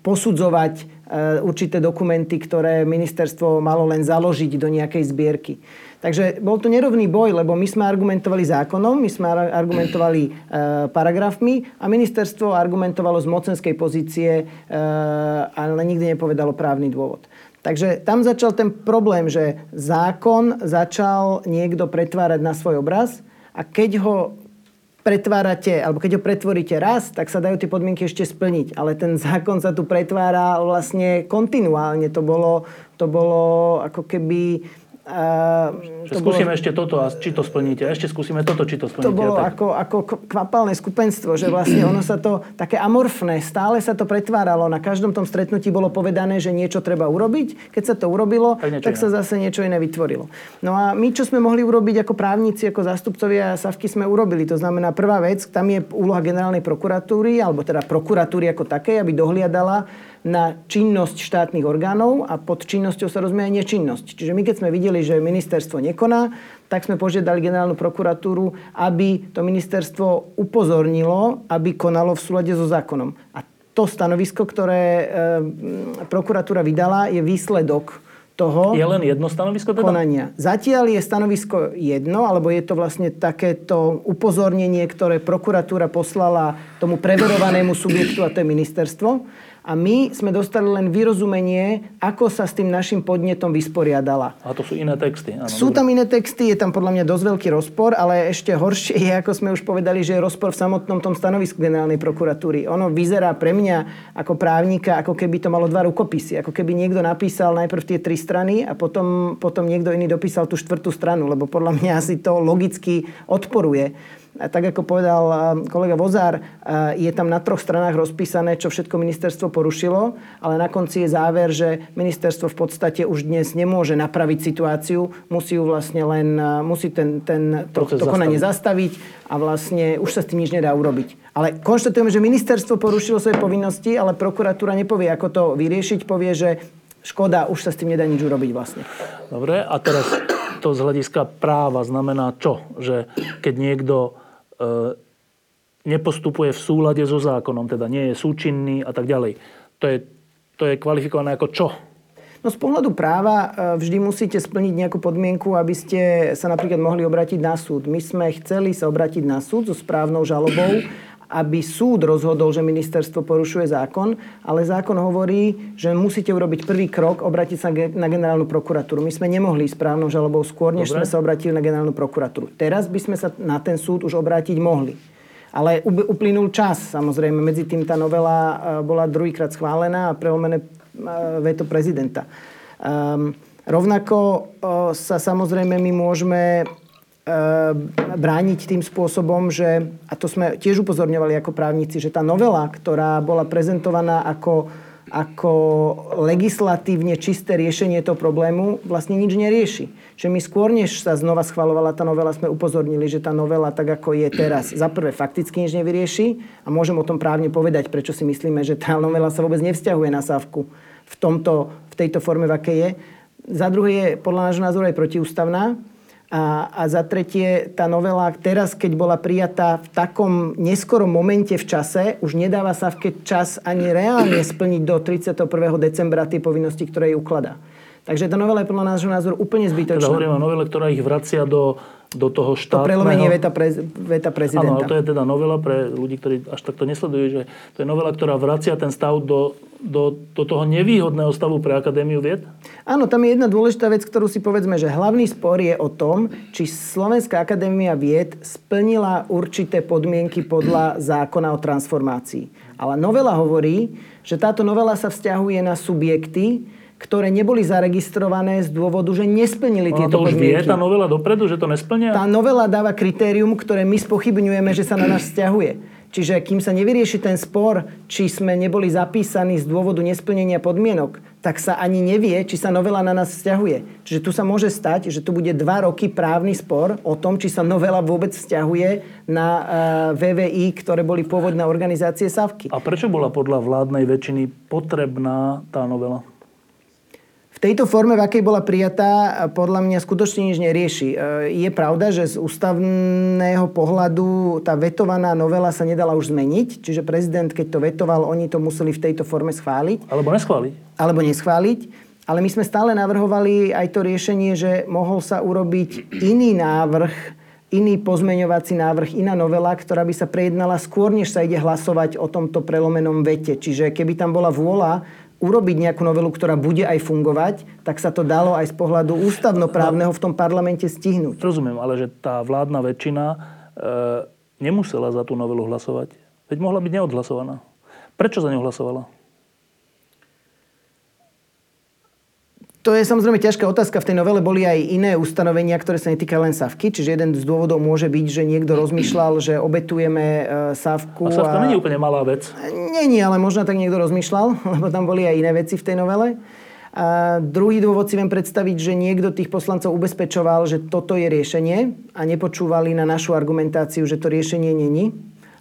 posudzovať e, určité dokumenty, ktoré ministerstvo malo len založiť do nejakej zbierky. Takže bol to nerovný boj, lebo my sme argumentovali zákonom, my sme ar- argumentovali e, paragrafmi a ministerstvo argumentovalo z mocenskej pozície, e, ale nikdy nepovedalo právny dôvod. Takže tam začal ten problém, že zákon začal niekto pretvárať na svoj obraz a keď ho pretvárate, alebo keď ho pretvoríte raz, tak sa dajú tie podmienky ešte splniť. Ale ten zákon sa tu pretvára vlastne kontinuálne. To bolo, to bolo ako keby... Uh, Že skúsime ešte toto a či to splníte. A ešte skúsime toto, či to splníte. to bolo a tak. ako, ako kvapalné skupenstvo, že vlastne ono sa to, také amorfné, stále sa to pretváralo. Na každom tom stretnutí bolo povedané, že niečo treba urobiť. Keď sa to urobilo, Tak tak, sa iné. zase niečo iné vytvorilo. No a my, čo sme mohli urobiť ako právnici, ako zástupcovia Savky, sme urobili. To znamená, prvá vec, tam je úloha generálnej prokuratúry, alebo teda prokuratúry ako takej, aby dohliadala na činnosť štátnych orgánov a pod činnosťou sa rozumie aj nečinnosť. Čiže my keď sme videli, že ministerstvo nekoná, tak sme požiadali generálnu prokuratúru, aby to ministerstvo upozornilo, aby konalo v súlade so zákonom. A to stanovisko, ktoré e, prokuratúra vydala, je výsledok toho Je len jedno stanovisko teda? konania. Zatiaľ je stanovisko jedno, alebo je to vlastne takéto upozornenie, ktoré prokuratúra poslala tomu preverovanému subjektu, a to je ministerstvo. A my sme dostali len vyrozumenie, ako sa s tým našim podnetom vysporiadala. A to sú iné texty. Áno, Sú tam iné texty, je tam podľa mňa dosť veľký rozpor, ale ešte horšie je, ako sme už povedali, že je rozpor v samotnom tom stanovisku generálnej prokuratúry. Ono vyzerá pre mňa ako právnika, ako keby to malo dva rukopisy. Ako keby niekto napísal najprv tie tri strany a potom, potom niekto iný dopísal tú štvrtú stranu, lebo podľa mňa asi to logicky odporuje. Tak ako povedal a, kolega Vozár, a, je tam na troch stranách rozpísané, čo všetko ministerstvo porušilo, ale na konci je záver, že ministerstvo v podstate už dnes nemôže napraviť situáciu, musí ju vlastne len, a, musí ten, ten, to, to konanie zastaviť a vlastne už sa s tým nič nedá urobiť. Ale konštatujeme, že ministerstvo porušilo svoje povinnosti, ale prokuratúra nepovie, ako to vyriešiť, povie, že škoda, už sa s tým nedá nič urobiť vlastne. Dobre, a teraz to z hľadiska práva znamená čo? Že keď niekto nepostupuje v súlade so zákonom, teda nie je súčinný a tak ďalej. To je, to je kvalifikované ako čo? No z pohľadu práva e, vždy musíte splniť nejakú podmienku, aby ste sa napríklad mohli obrátiť na súd. My sme chceli sa obrátiť na súd so správnou žalobou, aby súd rozhodol, že ministerstvo porušuje zákon, ale zákon hovorí, že musíte urobiť prvý krok, obrátiť sa na generálnu prokuratúru. My sme nemohli správnou žalobou skôr, než Dobre. sme sa obratili na generálnu prokuratúru. Teraz by sme sa na ten súd už obrátiť mohli. Ale uplynul čas, samozrejme. Medzi tým tá novela e, bola druhýkrát schválená a prelomené e, veto prezidenta. Um, rovnako e, sa samozrejme my môžeme brániť tým spôsobom, že, a to sme tiež upozorňovali ako právnici, že tá novela, ktorá bola prezentovaná ako, ako legislatívne čisté riešenie toho problému, vlastne nič nerieši. Čiže my skôr, než sa znova schvalovala tá novela, sme upozornili, že tá novela, tak ako je teraz, za prvé fakticky nič nevyrieši a môžem o tom právne povedať, prečo si myslíme, že tá novela sa vôbec nevzťahuje na sávku v, tomto, v tejto forme, v akej je. Za druhé je podľa nášho názoru aj protiústavná. A, a za tretie, tá novela teraz, keď bola prijatá v takom neskorom momente v čase, už nedáva sa v keď čas ani reálne splniť do 31. decembra tie povinnosti, ktoré jej ukladá. Takže tá novela je podľa nášho názoru úplne zbytočná. Teda hovorím o novele, ktorá ich vracia do do toho štátneho... To prelomenie veta, prez, veta prezidenta. Áno, to je teda novela pre ľudí, ktorí až takto nesledujú, že to je novela, ktorá vracia ten stav do, do, do toho nevýhodného stavu pre Akadémiu vied? Áno, tam je jedna dôležitá vec, ktorú si povedzme, že hlavný spor je o tom, či Slovenská akadémia vied splnila určité podmienky podľa zákona o transformácii. Ale novela hovorí, že táto novela sa vzťahuje na subjekty, ktoré neboli zaregistrované z dôvodu, že nesplnili no, tieto to už podmienky. vie tá novela dopredu, že to nesplnia? Tá novela dáva kritérium, ktoré my spochybňujeme, že sa na nás vzťahuje. Čiže kým sa nevyrieši ten spor, či sme neboli zapísaní z dôvodu nesplnenia podmienok, tak sa ani nevie, či sa novela na nás vzťahuje. Čiže tu sa môže stať, že tu bude dva roky právny spor o tom, či sa novela vôbec vzťahuje na uh, eh, VVI, ktoré boli pôvodné organizácie SAVky. A prečo bola podľa vládnej väčšiny potrebná tá novela? V tejto forme, v akej bola prijatá, podľa mňa skutočne nič nerieši. E, je pravda, že z ústavného pohľadu tá vetovaná novela sa nedala už zmeniť, čiže prezident, keď to vetoval, oni to museli v tejto forme schváliť. Alebo neschváliť. Alebo neschváliť. Ale my sme stále navrhovali aj to riešenie, že mohol sa urobiť iný návrh, iný pozmeňovací návrh, iná novela, ktorá by sa prejednala skôr, než sa ide hlasovať o tomto prelomenom vete. Čiže keby tam bola vôľa urobiť nejakú novelu, ktorá bude aj fungovať, tak sa to dalo aj z pohľadu ústavnoprávneho v tom parlamente stihnúť. Rozumiem, ale že tá vládna väčšina e, nemusela za tú novelu hlasovať. Veď mohla byť neodhlasovaná. Prečo za ňu hlasovala? To je samozrejme ťažká otázka. V tej novele boli aj iné ustanovenia, ktoré sa netýkajú len Savky. Čiže jeden z dôvodov môže byť, že niekto rozmýšľal, že obetujeme e, Savku. A Savka a... není úplne malá vec. Není, ale možno tak niekto rozmýšľal, lebo tam boli aj iné veci v tej novele. A druhý dôvod si viem predstaviť, že niekto tých poslancov ubezpečoval, že toto je riešenie a nepočúvali na našu argumentáciu, že to riešenie není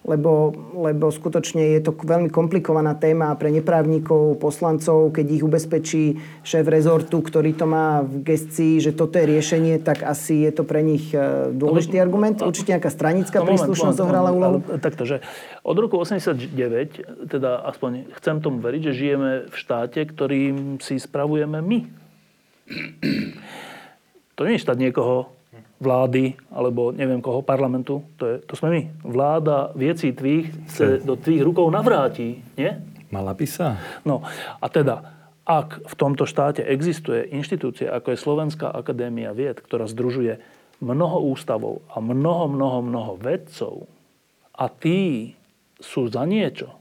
lebo, lebo skutočne je to veľmi komplikovaná téma pre neprávnikov, poslancov, keď ich ubezpečí šéf rezortu, ktorý to má v gestii, že toto je riešenie, tak asi je to pre nich e, dôležitý argument. Určite nejaká stranická no, príslušnosť zohrala úlohu. Takto, že od roku 89, teda aspoň chcem tomu veriť, že žijeme v štáte, ktorým si spravujeme my. To nie je štát niekoho, vlády, alebo neviem koho, parlamentu, to, je, to sme my. Vláda vieci tvých se do tvých rukou navráti, nie? Mala by sa. No a teda, ak v tomto štáte existuje inštitúcia, ako je Slovenská akadémia vied, ktorá združuje mnoho ústavov a mnoho, mnoho, mnoho vedcov a tí sú za niečo,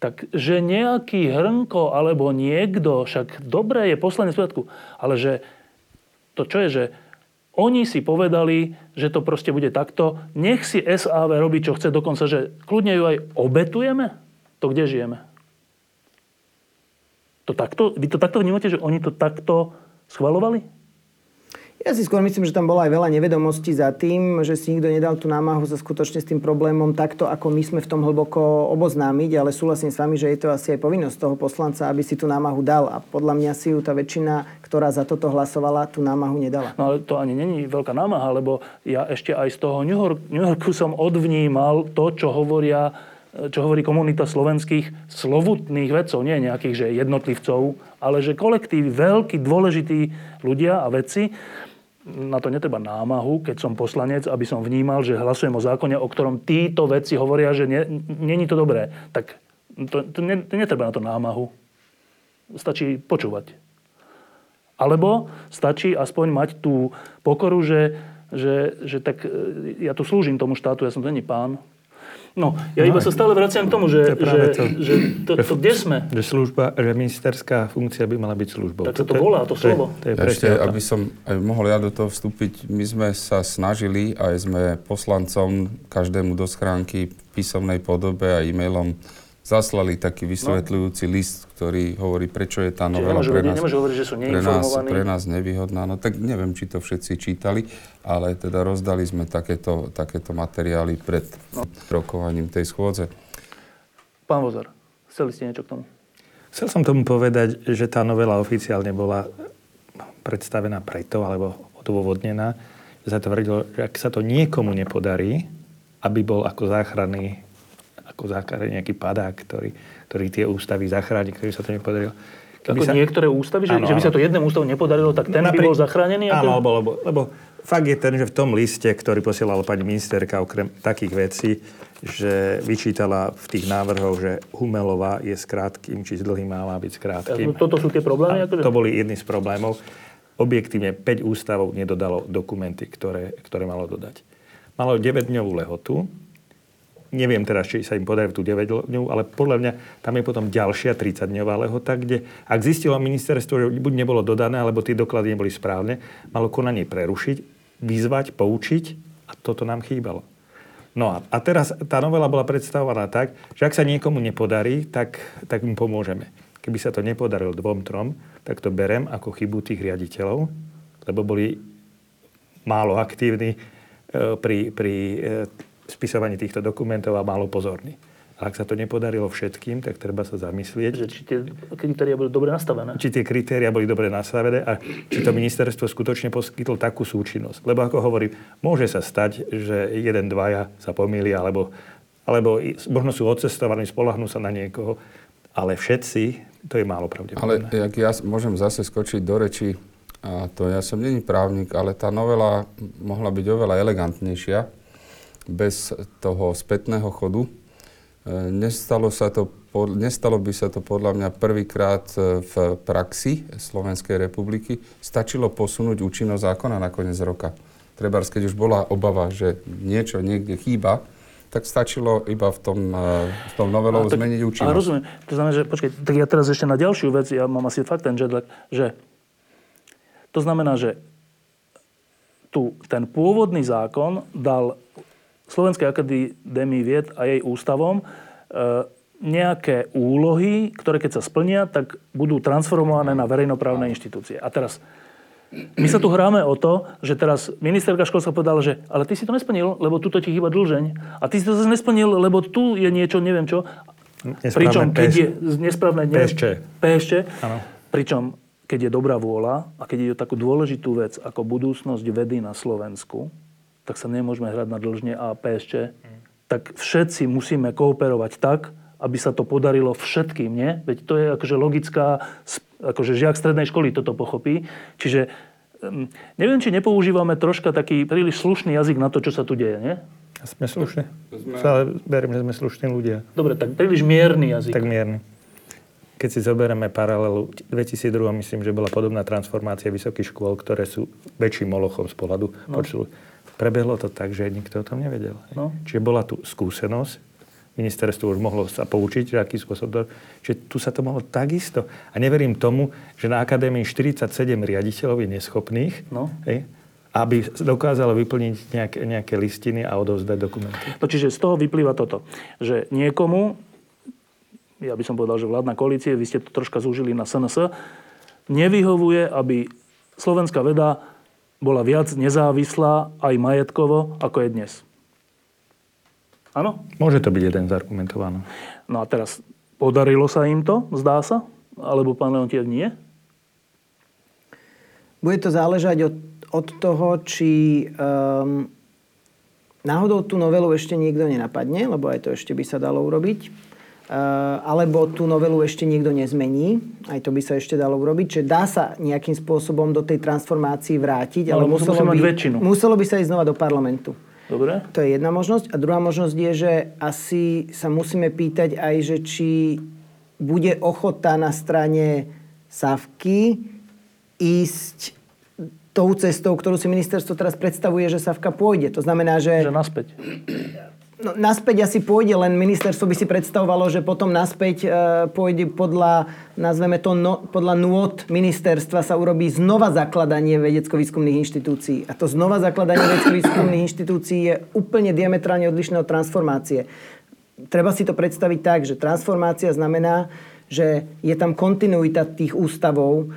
tak že nejaký hrnko alebo niekto, však dobré je poslanie svedku, ale že to čo je, že oni si povedali, že to proste bude takto. Nech si SAV robí, čo chce, dokonca, že kľudne ju aj obetujeme. To kde žijeme? To takto, vy to takto vnímate, že oni to takto schvalovali? Ja si skôr myslím, že tam bolo aj veľa nevedomostí za tým, že si nikto nedal tú námahu sa skutočne s tým problémom takto, ako my sme v tom hlboko oboznámiť, ale súhlasím s vami, že je to asi aj povinnosť toho poslanca, aby si tú námahu dal. A podľa mňa si ju tá väčšina, ktorá za toto hlasovala, tú námahu nedala. No ale to ani není veľká námaha, lebo ja ešte aj z toho New, York, New Yorku som odvnímal to, čo hovoria čo hovorí komunita slovenských slovutných vedcov, nie nejakých že jednotlivcov, ale že kolektívy, veľkí, dôležití ľudia a vedci na to netreba námahu, keď som poslanec, aby som vnímal, že hlasujem o zákone, o ktorom títo veci hovoria, že není to dobré. Tak to, to, ne, to netreba na to námahu. Stačí počúvať. Alebo stačí aspoň mať tú pokoru, že, že, že tak e, ja tu slúžim tomu štátu, ja som to není pán, No, ja iba no, sa stále vraciam k tomu, že, to že, to, že to, to, kde sme? Že služba, že ministerská funkcia by mala byť službou. Tak to, to volá, to slovo. To je, to je Ešte, aby som aj mohol ja do toho vstúpiť, my sme sa snažili, aj sme poslancom každému do schránky v písomnej podobe a e-mailom zaslali taký vysvetľujúci no. list, ktorý hovorí, prečo je tá novela pre nás, hovoriť, že sú pre, nás, pre nás nevýhodná. No tak neviem, či to všetci čítali, ale teda rozdali sme takéto, takéto materiály pred no. rokovaním tej schôdze. Pán Vozor, chceli ste niečo k tomu? Chcel som tomu povedať, že tá novela oficiálne bola predstavená preto, alebo odôvodnená, že sa tvrdilo, že ak sa to niekomu nepodarí, aby bol ako záchranný, záchranný nejaký padák, ktorý, ktorý tie ústavy zachráni, ktorý sa to nepodarilo. Keby ako sa... niektoré ústavy, že, ano, že by sa to jednému ústavu nepodarilo, tak ten Napri... by bol zachránený? Ako... Áno, lebo, lebo, lebo fakt je ten, že v tom liste, ktorý posielala pani ministerka, okrem takých vecí, že vyčítala v tých návrhoch, že Humelová je s krátkým, či s dlhým má byť s krátkým. Toto sú tie problémy? Akože? To boli jedny z problémov. Objektívne 5 ústavov nedodalo dokumenty, ktoré, ktoré malo dodať. Malo 9-dňovú lehotu. Neviem teraz, či sa im podarí tú 9 dňovú, ale podľa mňa tam je potom ďalšia 30-dňová lehota, kde ak zistilo ministerstvo, že buď nebolo dodané, alebo tie doklady neboli správne, malo konanie prerušiť, vyzvať, poučiť a toto nám chýbalo. No a, a teraz tá novela bola predstavovaná tak, že ak sa niekomu nepodarí, tak, tak im pomôžeme. Keby sa to nepodarilo dvom, trom, tak to berem ako chybu tých riaditeľov, lebo boli málo aktívni e, pri, pri e, spisovaní týchto dokumentov a málo pozorní. A ak sa to nepodarilo všetkým, tak treba sa zamyslieť. Že či tie kritéria boli dobre nastavené. Či tie kritéria boli dobre nastavené a či to ministerstvo skutočne poskytlo takú súčinnosť. Lebo ako hovorím, môže sa stať, že jeden, dvaja sa pomýlia, alebo, alebo možno sú odcestovaní, spolahnú sa na niekoho, ale všetci, to je málo pravdepodobné. Ale jak ja môžem zase skočiť do reči, a to ja som není právnik, ale tá novela mohla byť oveľa elegantnejšia bez toho spätného chodu E, nestalo, sa to, nestalo by sa to podľa mňa prvýkrát e, v praxi Slovenskej republiky. Stačilo posunúť účinnosť zákona na koniec roka. Trebárs, keď už bola obava, že niečo niekde chýba, tak stačilo iba v tom, e, v tom novelou tak, zmeniť účinnosť. Ale rozumiem. To znamená, že počkej, tak ja teraz ešte na ďalšiu vec, ja mám asi fakt ten jetlag, že to znamená, že tu ten pôvodný zákon dal Slovenskej akadémii vied a jej ústavom e, nejaké úlohy, ktoré keď sa splnia, tak budú transformované na verejnoprávne inštitúcie. A teraz, my sa tu hráme o to, že teraz ministerka školstva povedala, že ale ty si to nesplnil, lebo tu ti chýba dlžeň. A ty si to zase nesplnil, lebo tu je niečo, neviem čo. Nesprávne Pričom, keď je nesprávne... Pešče. Pešče. Pričom, keď je dobrá vôľa a keď je o takú dôležitú vec ako budúcnosť vedy na Slovensku, tak sa nemôžeme hrať na dlžne a PSČ. Mm. Tak všetci musíme kooperovať tak, aby sa to podarilo všetkým, nie? Veď to je akože logická, akože žiak strednej školy toto pochopí. Čiže um, neviem, či nepoužívame troška taký príliš slušný jazyk na to, čo sa tu deje, nie? Sme slušní. Sme... Stále beriem, že sme slušní ľudia. Dobre, tak príliš mierny jazyk. Tak mierny. Keď si zoberieme paralelu, 2002 myslím, že bola podobná transformácia vysokých škôl, ktoré sú väčším molochom z pohľadu no. počtu prebehlo to tak, že nikto o tom nevedel. No. Čiže bola tu skúsenosť, ministerstvo už mohlo sa poučiť, aký spôsob to... Čiže tu sa to mohlo takisto. A neverím tomu, že na akadémii 47 riaditeľov je neschopných, no. hej, aby dokázalo vyplniť nejaké, nejaké listiny a odovzdať dokumenty. No čiže z toho vyplýva toto, že niekomu, ja by som povedal, že vládna koalície, vy ste to troška zúžili na SNS, nevyhovuje, aby slovenská veda bola viac nezávislá aj majetkovo, ako je dnes. Áno? Môže to byť jeden z argumentov, áno. No a teraz, podarilo sa im to, zdá sa? Alebo pán Leontiek nie? Bude to záležať od, od toho, či um, náhodou tú novelu ešte niekto nenapadne, lebo aj to ešte by sa dalo urobiť alebo tú novelu ešte niekto nezmení. Aj to by sa ešte dalo urobiť. Čiže dá sa nejakým spôsobom do tej transformácii vrátiť, ale, ale muselo, by, muselo by sa ísť znova do parlamentu. Dobre. To je jedna možnosť. A druhá možnosť je, že asi sa musíme pýtať aj, že či bude ochota na strane Savky ísť tou cestou, ktorú si ministerstvo teraz predstavuje, že Savka pôjde. To znamená, že... Že naspäť. No, naspäť asi pôjde, len ministerstvo by si predstavovalo, že potom naspäť e, pôjde podľa, nazveme to, no, podľa nôd ministerstva sa urobí znova zakladanie vedecko-výskumných inštitúcií. A to znova zakladanie vedecko-výskumných inštitúcií je úplne diametrálne odlišné od transformácie. Treba si to predstaviť tak, že transformácia znamená, že je tam kontinuita tých ústavov,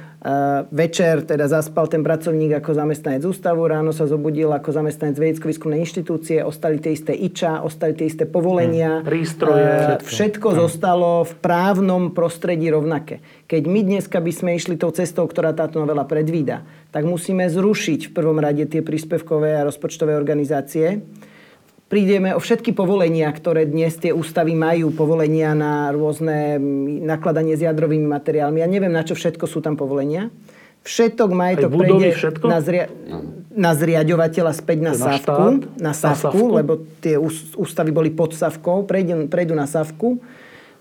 večer teda zaspal ten pracovník ako zamestnanec ústavu, ráno sa zobudil ako zamestnanec vedecko-výskumnej inštitúcie, ostali tie isté IČA, ostali tie isté povolenia. Hmm. Prístroje. Všetko hmm. zostalo v právnom prostredí rovnaké. Keď my dneska by sme išli tou cestou, ktorá táto novela predvída, tak musíme zrušiť v prvom rade tie príspevkové a rozpočtové organizácie prídeme o všetky povolenia, ktoré dnes tie ústavy majú, povolenia na rôzne nakladanie s jadrovými materiálmi. Ja neviem, na čo všetko sú tam povolenia. Všetok majetok prejde všetko? Na, zria- na zriadovateľa späť na, na SAVku, na SAVku, lebo tie ústavy boli pod SAVkou, prejdú, prejdú na SAVku.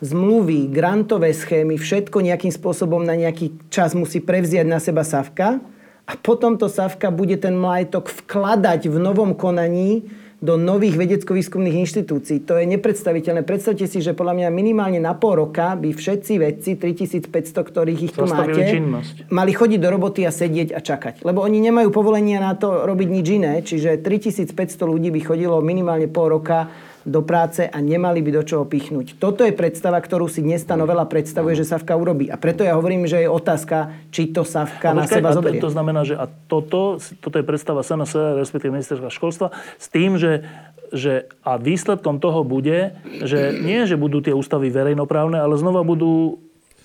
Zmluvy, grantové schémy, všetko nejakým spôsobom na nejaký čas musí prevziať na seba SAVka a potom to SAVka bude ten majetok vkladať v novom konaní do nových vedecko-výskumných inštitúcií. To je nepredstaviteľné. Predstavte si, že podľa mňa minimálne na pol roka by všetci vedci, 3500, ktorých ich tu máte, činnosť. mali chodiť do roboty a sedieť a čakať. Lebo oni nemajú povolenia na to robiť nič iné, čiže 3500 ľudí by chodilo minimálne pol roka do práce a nemali by do čoho pichnúť. Toto je predstava, ktorú si dnes tá novela predstavuje, že Savka urobí. A preto ja hovorím, že je otázka, či to Savka na seba zoberie. To, to znamená, že a toto, toto je predstava SNS, respektíve ministerstva školstva, s tým, že že a výsledkom toho bude, že nie, že budú tie ústavy verejnoprávne, ale znova budú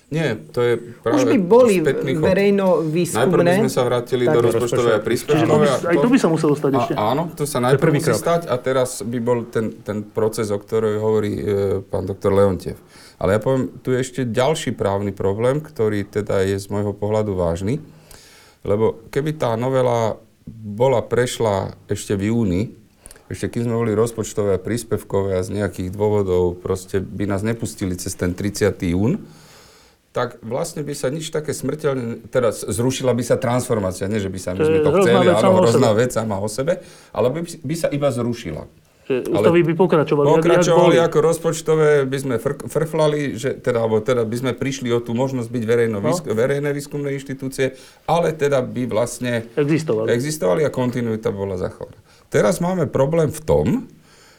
nie, to je práve Už by boli verejno výskumné. Najprv by sme sa vrátili tak, do rozpočtovej a príspevkovej. Aj to by sa muselo stať ešte. Áno, to sa najprv musí stať a teraz by bol ten, ten proces, o ktorom hovorí e, pán doktor Leontiev. Ale ja poviem, tu je ešte ďalší právny problém, ktorý teda je z môjho pohľadu vážny. Lebo keby tá novela bola prešla ešte v júni, ešte keď sme boli rozpočtové a príspevkové a z nejakých dôvodov proste by nás nepustili cez ten 30. jún, tak vlastne by sa nič také smrteľne, teda zrušila by sa transformácia, nie že by sa my sme to chceli, ale hrozná vec sama o sebe, ale by, by sa iba zrušila. Ústavy by pokračovali. Pokračovali ako rozpočtové, by sme fr- frflali, že teda, alebo teda by sme prišli o tú možnosť byť verejno, no. verejné výskumné inštitúcie, ale teda by vlastne existovali, existovali a kontinuita bola zachovaná. Teraz máme problém v tom,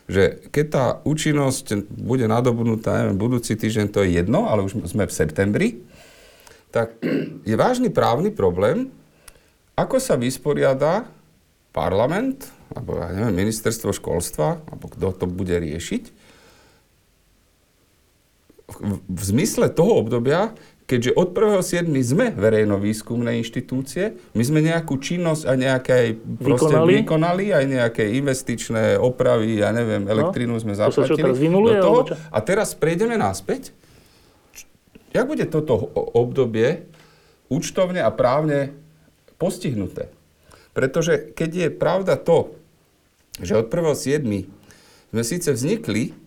že keď tá účinnosť bude nadobudnutá, neviem, budúci týždeň to je jedno, ale už sme v septembri, tak je vážny právny problém, ako sa vysporiada parlament, alebo ja neviem, ministerstvo školstva, alebo kto to bude riešiť, v, v zmysle toho obdobia, keďže od 1.7. sme verejno-výskumné inštitúcie, my sme nejakú činnosť a nejaké vykonali? vykonali, aj nejaké investičné opravy, ja neviem, no, elektrínu no, sme zaplatili. To sa čo teraz do toho, a teraz prejdeme naspäť. Jak bude toto obdobie účtovne a právne postihnuté? Pretože keď je pravda to, že od 1.7. sme síce vznikli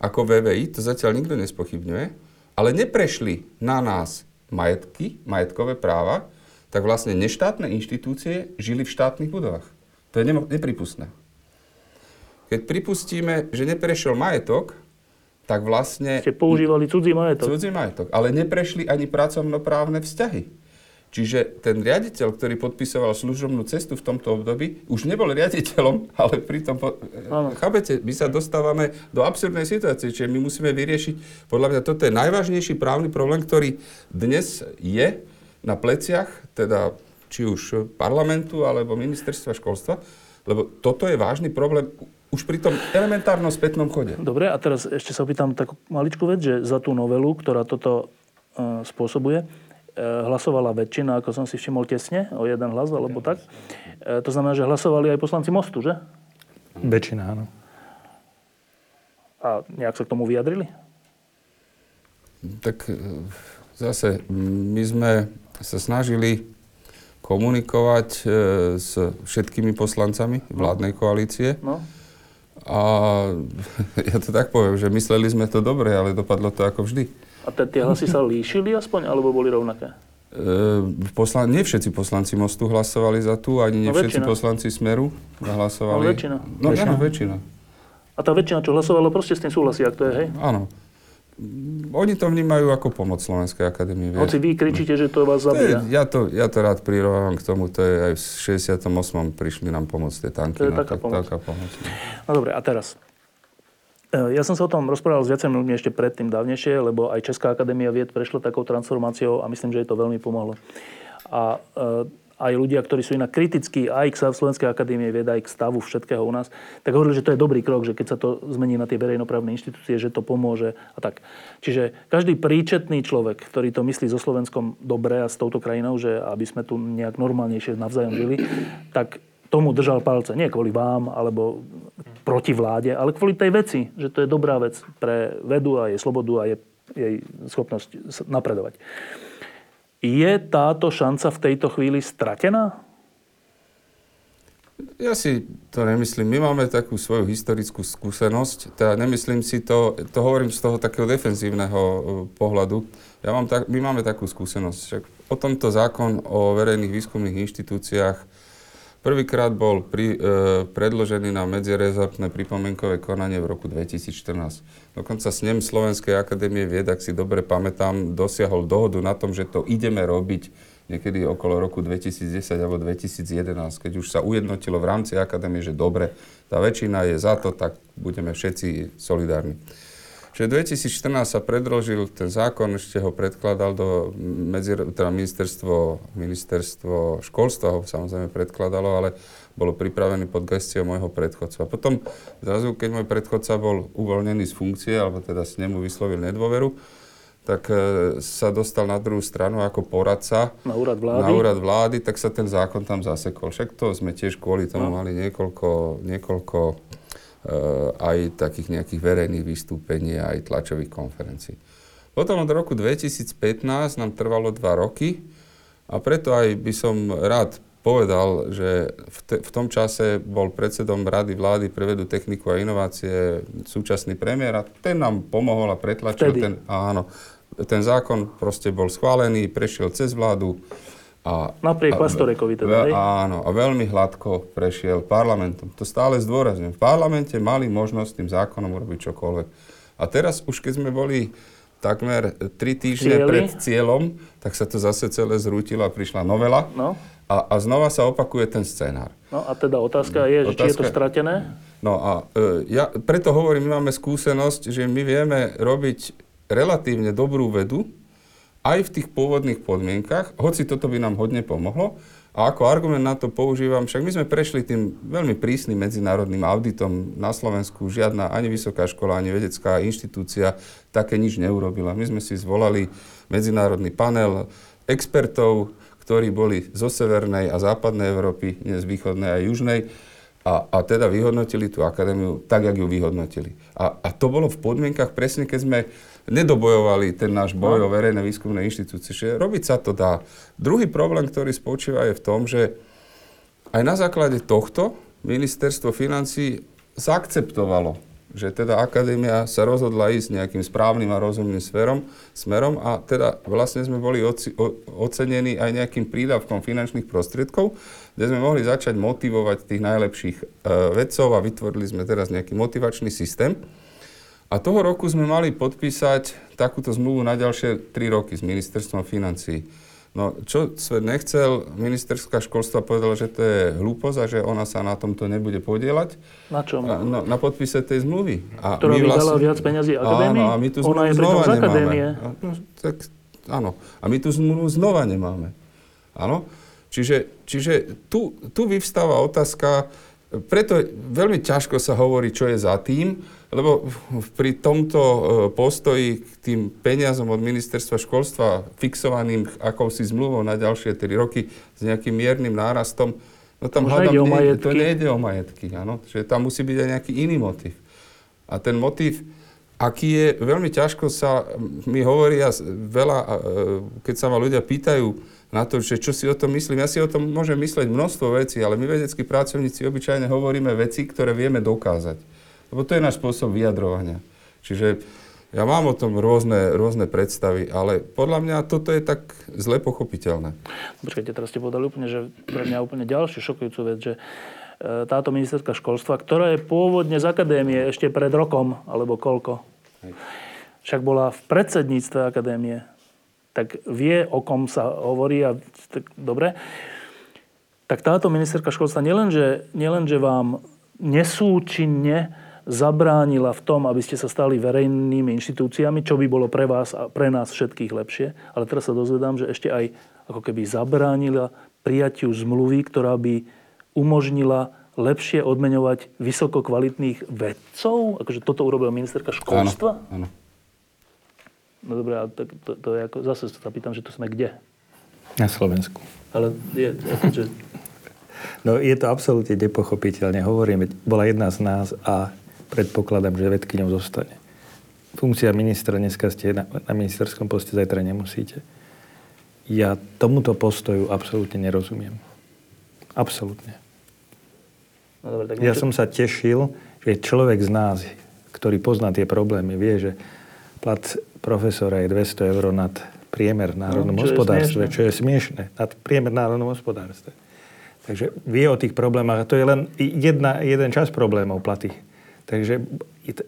ako VVI, to zatiaľ nikto nespochybňuje, ale neprešli na nás majetky, majetkové práva, tak vlastne neštátne inštitúcie žili v štátnych budovách. To je nepripustné. Keď pripustíme, že neprešiel majetok, tak vlastne... Ste používali cudzí majetok. Cudzí majetok, ale neprešli ani pracovnoprávne vzťahy. Čiže ten riaditeľ, ktorý podpisoval služobnú cestu v tomto období, už nebol riaditeľom, ale pritom, po... chápete, my sa dostávame do absurdnej situácie, čiže my musíme vyriešiť, podľa mňa toto je najvážnejší právny problém, ktorý dnes je na pleciach, teda či už parlamentu alebo ministerstva školstva, lebo toto je vážny problém už pri tom elementárnom spätnom chode. Dobre, a teraz ešte sa opýtam takú maličkú vec, že za tú novelu, ktorá toto uh, spôsobuje, E, hlasovala väčšina, ako som si všimol tesne, o jeden hlas alebo tak. E, to znamená, že hlasovali aj poslanci Mostu, že? Väčšina, áno. A nejak sa k tomu vyjadrili? Tak e, zase, my sme sa snažili komunikovať s všetkými poslancami vládnej koalície. No. A ja to tak poviem, že mysleli sme to dobre, ale dopadlo to ako vždy. A tie hlasy sa líšili aspoň, alebo boli rovnaké? E, poslan- nie všetci poslanci Mostu hlasovali za tú, ani nie no, všetci poslanci Smeru hlasovali. No väčšina. No väčšina. väčšina. A tá väčšina, čo hlasovala, proste s tým súhlasí, ak to je, hej? Áno. Oni to vnímajú ako pomoc Slovenskej akadémie. Hoci vy kričíte, že to vás zabíja. To je, ja, to, ja to rád prirovnávam k tomu, to je aj v 68. prišli nám pomôcť tie tanky. To je no, taká, tak, pomoc. taká pomoc. No. no dobre, a teraz. E, ja som sa o tom rozprával s viacerými ľuďmi ešte predtým dávnejšie, lebo aj Česká akadémia vied prešla takou transformáciou a myslím, že jej to veľmi pomohlo. A e, aj ľudia, ktorí sú inak kritickí aj k Slovenskej akadémie vied, aj k stavu všetkého u nás, tak hovorili, že to je dobrý krok, že keď sa to zmení na tie verejnoprávne inštitúcie, že to pomôže a tak. Čiže každý príčetný človek, ktorý to myslí so Slovenskom dobre a s touto krajinou, že aby sme tu nejak normálnejšie navzájom žili, tak tomu držal palce. Nie kvôli vám alebo proti vláde, ale kvôli tej veci, že to je dobrá vec pre vedu a jej slobodu a jej, jej schopnosť napredovať. Je táto šanca v tejto chvíli stratená? Ja si to nemyslím. My máme takú svoju historickú skúsenosť. Teda nemyslím si to, to hovorím z toho takého defenzívneho uh, pohľadu. Ja mám tak, my máme takú skúsenosť. Však o tomto zákon o verejných výskumných inštitúciách Prvýkrát bol pri, e, predložený na medzirezortné pripomienkové konanie v roku 2014. Dokonca snem Slovenskej akadémie vied, ak si dobre pamätám, dosiahol dohodu na tom, že to ideme robiť niekedy okolo roku 2010 alebo 2011, keď už sa ujednotilo v rámci akadémie, že dobre, tá väčšina je za to, tak budeme všetci solidárni. Čiže 2014 sa predložil ten zákon, ešte ho predkladal do medzi, teda ministerstvo, ministerstvo školstva ho samozrejme predkladalo, ale bolo pripravený pod gestiou môjho predchodca. Potom zrazu, keď môj predchodca bol uvoľnený z funkcie, alebo teda s nemu vyslovil nedôveru, tak e, sa dostal na druhú stranu ako poradca na úrad vlády, na úrad vlády tak sa ten zákon tam zasekol. Však to sme tiež kvôli tomu no. mali niekoľko, niekoľko aj takých nejakých verejných vystúpení, aj tlačových konferencií. Potom od roku 2015 nám trvalo dva roky a preto aj by som rád povedal, že v, te, v tom čase bol predsedom Rady vlády pre vedu, techniku a inovácie súčasný premiér a ten nám pomohol a pretlačil Vtedy. ten, áno, ten zákon proste bol schválený, prešiel cez vládu a, Napriek Pastorekovi teda, ve, Áno, a veľmi hladko prešiel parlamentom. To stále zdôrazňujem. V parlamente mali možnosť tým zákonom urobiť čokoľvek. A teraz už keď sme boli takmer tri týždne Cieli. pred cieľom, tak sa to zase celé zrútilo a prišla novela. No. A, a znova sa opakuje ten scénár. No a teda otázka je, otázka, že či je to stratené? No a e, ja preto hovorím, my máme skúsenosť, že my vieme robiť relatívne dobrú vedu, aj v tých pôvodných podmienkach, hoci toto by nám hodne pomohlo. A ako argument na to používam, však my sme prešli tým veľmi prísnym medzinárodným auditom na Slovensku. Žiadna ani vysoká škola, ani vedecká inštitúcia také nič neurobila. My sme si zvolali medzinárodný panel expertov, ktorí boli zo severnej a západnej Európy, nie z východnej a južnej. A, a teda vyhodnotili tú akadémiu tak, jak ju vyhodnotili. A, a to bolo v podmienkach presne, keď sme nedobojovali ten náš boj no. o verejné výskumné inštitúcie. Čiže robiť sa to dá. Druhý problém, ktorý spočíva je v tom, že aj na základe tohto ministerstvo financí zaakceptovalo, že teda akadémia sa rozhodla ísť nejakým správnym a rozumným smerom, smerom a teda vlastne sme boli oci, o, ocenení aj nejakým prídavkom finančných prostriedkov, kde sme mohli začať motivovať tých najlepších e, vedcov a vytvorili sme teraz nejaký motivačný systém. A toho roku sme mali podpísať takúto zmluvu na ďalšie 3 roky s ministerstvom financí. No, čo svet nechcel, ministerská školstva povedala, že to je hlúposť a že ona sa na tomto nebude podielať. Na čom? Na, na, na podpise tej zmluvy. A Ktorá my vlastne, viac peniazí akadémii? Áno, a my tu ona je znova nemáme. akadémie. No, tak, áno. A my tu zmluvu znova nemáme. Áno? Čiže, čiže tu, tu vyvstáva otázka, preto veľmi ťažko sa hovorí, čo je za tým, lebo pri tomto e, postoji k tým peniazom od ministerstva školstva fixovaným akousi zmluvou na ďalšie 3 roky s nejakým miernym nárastom, no tam hľadám, nie, to nejde o majetky. Áno? Čiže tam musí byť aj nejaký iný motiv. A ten motiv, aký je, veľmi ťažko sa mi hovorí a veľa, e, keď sa ma ľudia pýtajú na to, že čo si o tom myslím. Ja si o tom môžem mysleť množstvo vecí, ale my vedeckí pracovníci obyčajne hovoríme veci, ktoré vieme dokázať. Lebo to je náš spôsob vyjadrovania. Čiže ja mám o tom rôzne, rôzne predstavy, ale podľa mňa toto je tak zle pochopiteľné. Počkajte, teraz ste povedali úplne, že pre mňa úplne ďalšiu šokujúcu vec, že e, táto ministerská školstva, ktorá je pôvodne z akadémie ešte pred rokom, alebo koľko, však bola v predsedníctve akadémie, tak vie, o kom sa hovorí a tak, dobre. Tak táto ministerská školstva nielenže, nielenže vám nesúčinne zabránila v tom, aby ste sa stali verejnými inštitúciami, čo by bolo pre vás a pre nás všetkých lepšie. Ale teraz sa dozvedám, že ešte aj ako keby zabránila prijatiu zmluvy, ktorá by umožnila lepšie odmeňovať vysoko kvalitných vedcov? Akože toto urobila ministerka školstva? Áno, áno. No dobré, ale tak to, to je ako, zase sa pýtam, že to sme kde? Na Slovensku. Ale je, akože, No je to absolútne nepochopiteľne. Hovorím, bola jedna z nás a predpokladám, že vedkyňou zostane. Funkcia ministra, dneska ste na, na ministerskom poste, zajtra nemusíte. Ja tomuto postoju absolútne nerozumiem. Absolútne. no dobre, tak Ja som sa tešil, že človek z nás, ktorý pozná tie problémy, vie, že plat profesora je 200 eur nad priemer v národnom No, čo je hospodárstve, smiešne. čo je smiešne. Nad priemer v národnom hospodárstve. Takže vie o tých problémach. A to je len jedna, jeden čas problémov platy. Takže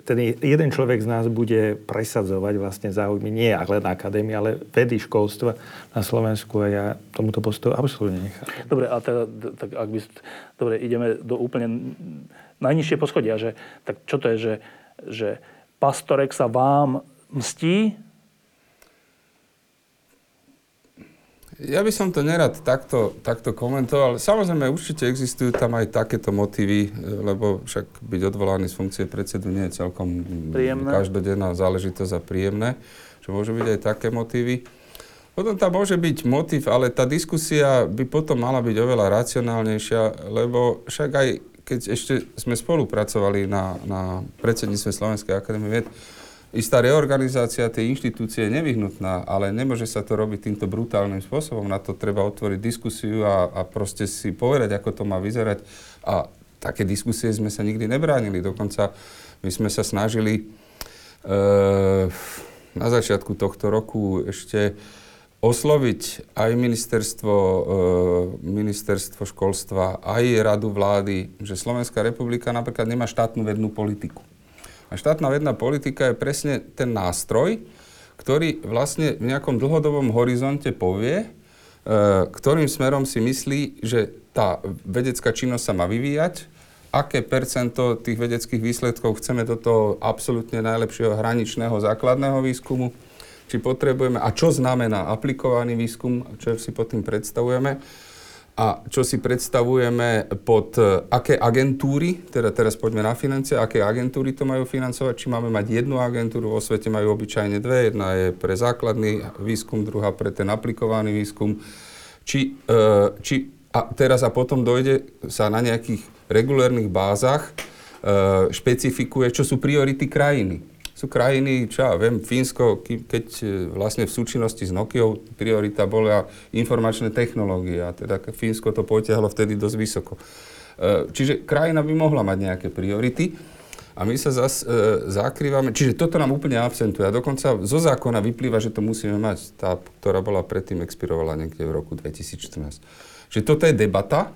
ten jeden človek z nás bude presadzovať vlastne záujmy nie len akadémie, ale vedy školstva na Slovensku a ja tomuto postoju absolútne nechápem. Dobre, a teda, tak ak by, dobre, ideme do úplne najnižšie poschodia, že, tak čo to je, že, že pastorek sa vám mstí? Ja by som to nerad takto, takto komentoval. Samozrejme, určite existujú tam aj takéto motívy, e, lebo však byť odvolaný z funkcie predsedu nie je celkom Príjemné. každodenná záležitosť a príjemné, čo môžu byť aj také motívy. Potom tam môže byť motív, ale tá diskusia by potom mala byť oveľa racionálnejšia, lebo však aj keď ešte sme spolupracovali na, na predsedníctve Slovenskej akadémie vied, istá reorganizácia tej inštitúcie je nevyhnutná, ale nemôže sa to robiť týmto brutálnym spôsobom. Na to treba otvoriť diskusiu a, a proste si povedať, ako to má vyzerať. A také diskusie sme sa nikdy nebránili. Dokonca my sme sa snažili e, na začiatku tohto roku ešte osloviť aj ministerstvo, e, ministerstvo školstva, aj radu vlády, že Slovenská republika napríklad nemá štátnu vednú politiku. A štátna vedná politika je presne ten nástroj, ktorý vlastne v nejakom dlhodobom horizonte povie, e, ktorým smerom si myslí, že tá vedecká činnosť sa má vyvíjať, aké percento tých vedeckých výsledkov chceme do toho absolútne najlepšieho hraničného základného výskumu, či potrebujeme, a čo znamená aplikovaný výskum, čo si pod tým predstavujeme, a čo si predstavujeme pod e, aké agentúry, teda teraz poďme na financie, aké agentúry to majú financovať, či máme mať jednu agentúru, vo svete majú obyčajne dve, jedna je pre základný výskum, druhá pre ten aplikovaný výskum, či, e, či a teraz a potom dojde sa na nejakých regulérnych bázach, e, špecifikuje, čo sú priority krajiny. Sú krajiny, čo ja viem, Fínsko, keď e, vlastne v súčinnosti s Nokiou priorita bola informačné technológie a teda Fínsko to potiahlo vtedy dosť vysoko. E, Čiže krajina by mohla mať nejaké priority a my sa zas, e, zakrývame, čiže toto nám úplne absentuje a dokonca zo zákona vyplýva, že to musíme mať, tá, ktorá bola predtým expirovala niekde v roku 2014. Čiže toto je debata,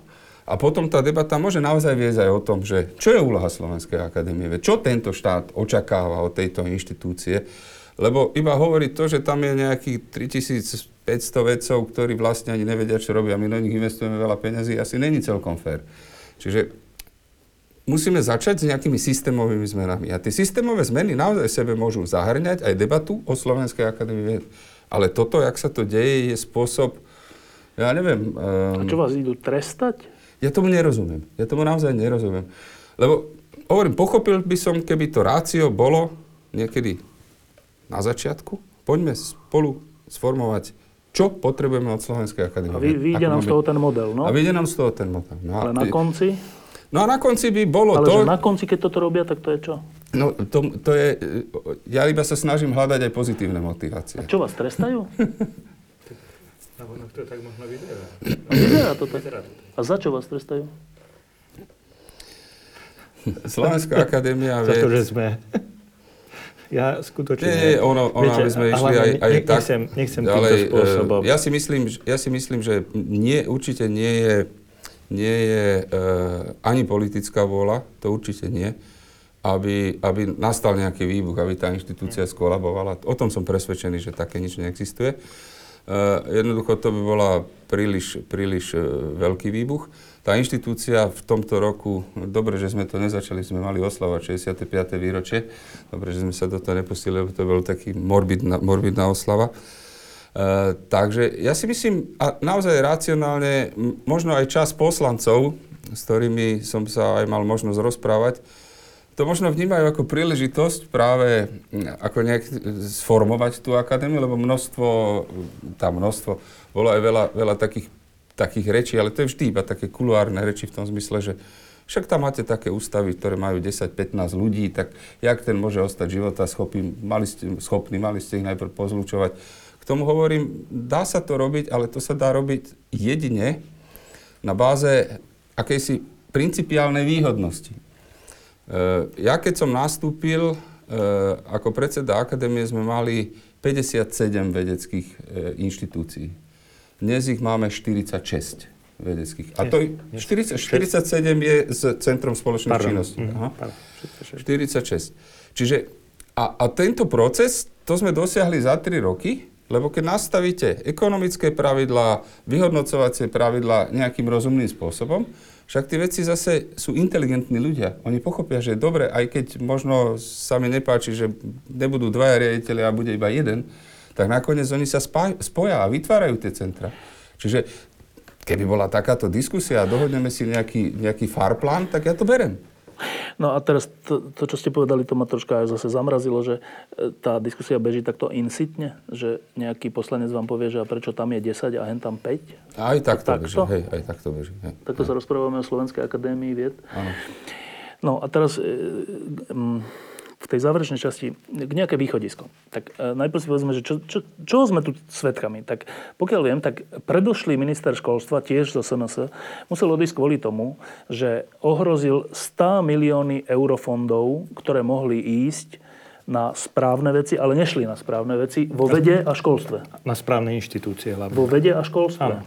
a potom tá debata môže naozaj viesť aj o tom, že čo je úloha Slovenskej akadémie, čo tento štát očakáva od tejto inštitúcie, lebo iba hovorí to, že tam je nejakých 3500 vedcov, ktorí vlastne ani nevedia, čo robia, my do nich investujeme veľa peňazí, asi není celkom fér. Čiže musíme začať s nejakými systémovými zmenami. A tie systémové zmeny naozaj sebe môžu zahrňať aj debatu o Slovenskej akadémii. Ale toto, jak sa to deje, je spôsob, ja neviem... A Um, čo vás idú trestať? Ja tomu nerozumiem. Ja tomu naozaj nerozumiem. Lebo, hovorím, pochopil by som, keby to rácio bolo niekedy na začiatku. Poďme spolu sformovať, čo potrebujeme od Slovenskej akadémie. A vy, vyjde nám z máme- toho ten model, no? A vyjde nám z toho ten model. No, a, Ale na konci? no a na konci by bolo Ale to... že na konci, keď toto robia, tak to je čo? No, to, to je... Ja iba sa snažím hľadať aj pozitívne motivácie. A čo vás trestajú? No, to tak možno vyzerá. Vyzerá to tak. A za čo vás trestajú? Slovenská akadémia Za to, že sme... Ja skutočne... Nie, nie, ono, ono Viete, aby sme išli aj, aj ne- tak. nechcem- nechcem týmto ďalej, e, spôsobom. Ja si myslím, že- ja si myslím, že nie, určite nie je, nie je uh, ani politická vôľa, to určite nie, aby, aby nastal nejaký výbuch, aby tá inštitúcia skolabovala. O tom som presvedčený, že také nič neexistuje. Jednoducho to by bola príliš, príliš e, veľký výbuch. Tá inštitúcia v tomto roku, dobre, že sme to nezačali, sme mali oslavať 65. výročie, dobre, že sme sa do toho nepustili, lebo to bol taký morbidná, morbidná oslava. E, takže ja si myslím, a naozaj racionálne, možno aj čas poslancov, s ktorými som sa aj mal možnosť rozprávať, to možno vnímajú ako príležitosť práve ako nejak sformovať tú akadémiu, lebo množstvo, tá množstvo, bolo aj veľa, veľa takých, takých rečí, ale to je vždy iba také kuluárne reči v tom zmysle, že však tam máte také ústavy, ktoré majú 10-15 ľudí, tak jak ten môže ostať života schopný, mali ste, schopný, mali ste ich najprv pozlučovať. K tomu hovorím, dá sa to robiť, ale to sa dá robiť jedine na báze akejsi principiálnej výhodnosti. Eh, ja keď som nastúpil, eh, ako predseda akadémie sme mali 57 vedeckých eh, inštitúcií. Dnes ich máme 46 vedeckých. A to 40, 47 je s Centrom spoločnej činnosti. Mhm, Aha. 46. Čiže a, a tento proces, to sme dosiahli za 3 roky, lebo keď nastavíte ekonomické pravidlá, vyhodnocovacie pravidlá nejakým rozumným spôsobom, však tie veci zase sú inteligentní ľudia. Oni pochopia, že dobre, aj keď možno sa mi nepáči, že nebudú dvaja riaditeľi a bude iba jeden, tak nakoniec oni sa spá- spoja a vytvárajú tie centra. Čiže keby bola takáto diskusia a dohodneme si nejaký, nejaký farplán, tak ja to berem. No a teraz to, to, čo ste povedali, to ma troška aj zase zamrazilo, že e, tá diskusia beží takto insitne, že nejaký poslanec vám povie, že a prečo tam je 10 a hen tam 5. Aj tak to beží, hej, aj tak to beží. Hej. Takto hej. sa rozprávame o Slovenskej akadémii vied. Áno. No a teraz... E, e, v tej záverečnej časti k nejaké východisko. Tak e, najprv si povedzme, že čo, čo, čo sme tu svetkami. Tak pokiaľ viem, tak predošlý minister školstva, tiež zo SNS, musel odísť kvôli tomu, že ohrozil 100 milióny eurofondov, ktoré mohli ísť na správne veci, ale nešli na správne veci vo vede a školstve. Na správne inštitúcie hlavne. Vo vede a školstve. Áno.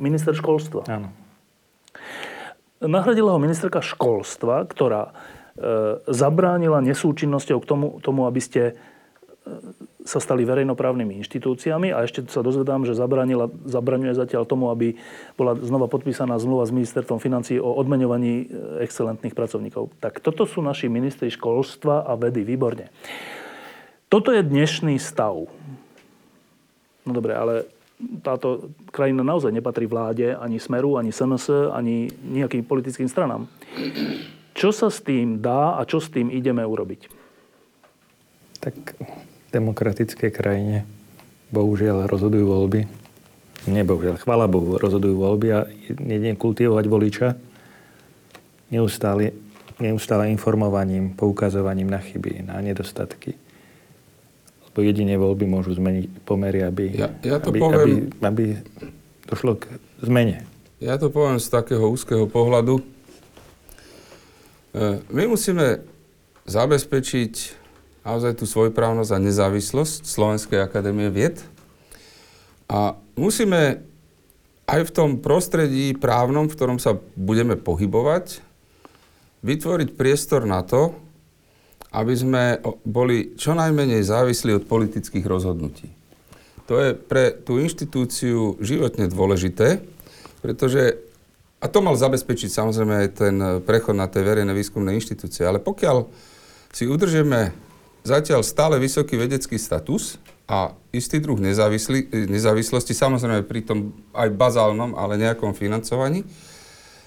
Minister školstva. Áno. Nahradila ho ministerka školstva, ktorá zabránila nesúčinnosťou k tomu, tomu, aby ste e, sa stali verejnoprávnymi inštitúciami a ešte sa dozvedám, že zabránila, zabraňuje zatiaľ tomu, aby bola znova podpísaná zmluva s ministerstvom financí o odmeňovaní e, excelentných pracovníkov. Tak toto sú naši ministri školstva a vedy. Výborne. Toto je dnešný stav. No dobre, ale táto krajina naozaj nepatrí vláde, ani Smeru, ani SNS, ani nejakým politickým stranám. Čo sa s tým dá a čo s tým ideme urobiť? Tak v demokratickej krajine bohužiaľ rozhodujú voľby. Nebohužiaľ, chvala Bohu, rozhodujú voľby a jedine kultivovať voliča neustále, neustále informovaním, poukazovaním na chyby, na nedostatky. Lebo jedine voľby môžu zmeniť pomery, aby, ja, ja to aby, poviem, aby, aby došlo k zmene. Ja to poviem z takého úzkeho pohľadu. E, my musíme zabezpečiť naozaj tú svojprávnosť a nezávislosť Slovenskej akadémie vied a musíme aj v tom prostredí právnom, v ktorom sa budeme pohybovať, vytvoriť priestor na to, aby sme boli čo najmenej závislí od politických rozhodnutí. To je pre tú inštitúciu životne dôležité, pretože a to mal zabezpečiť samozrejme aj ten prechod na tie verejné výskumné inštitúcie. Ale pokiaľ si udržíme zatiaľ stále vysoký vedecký status a istý druh nezávislosti, samozrejme pri tom aj bazálnom, ale nejakom financovaní,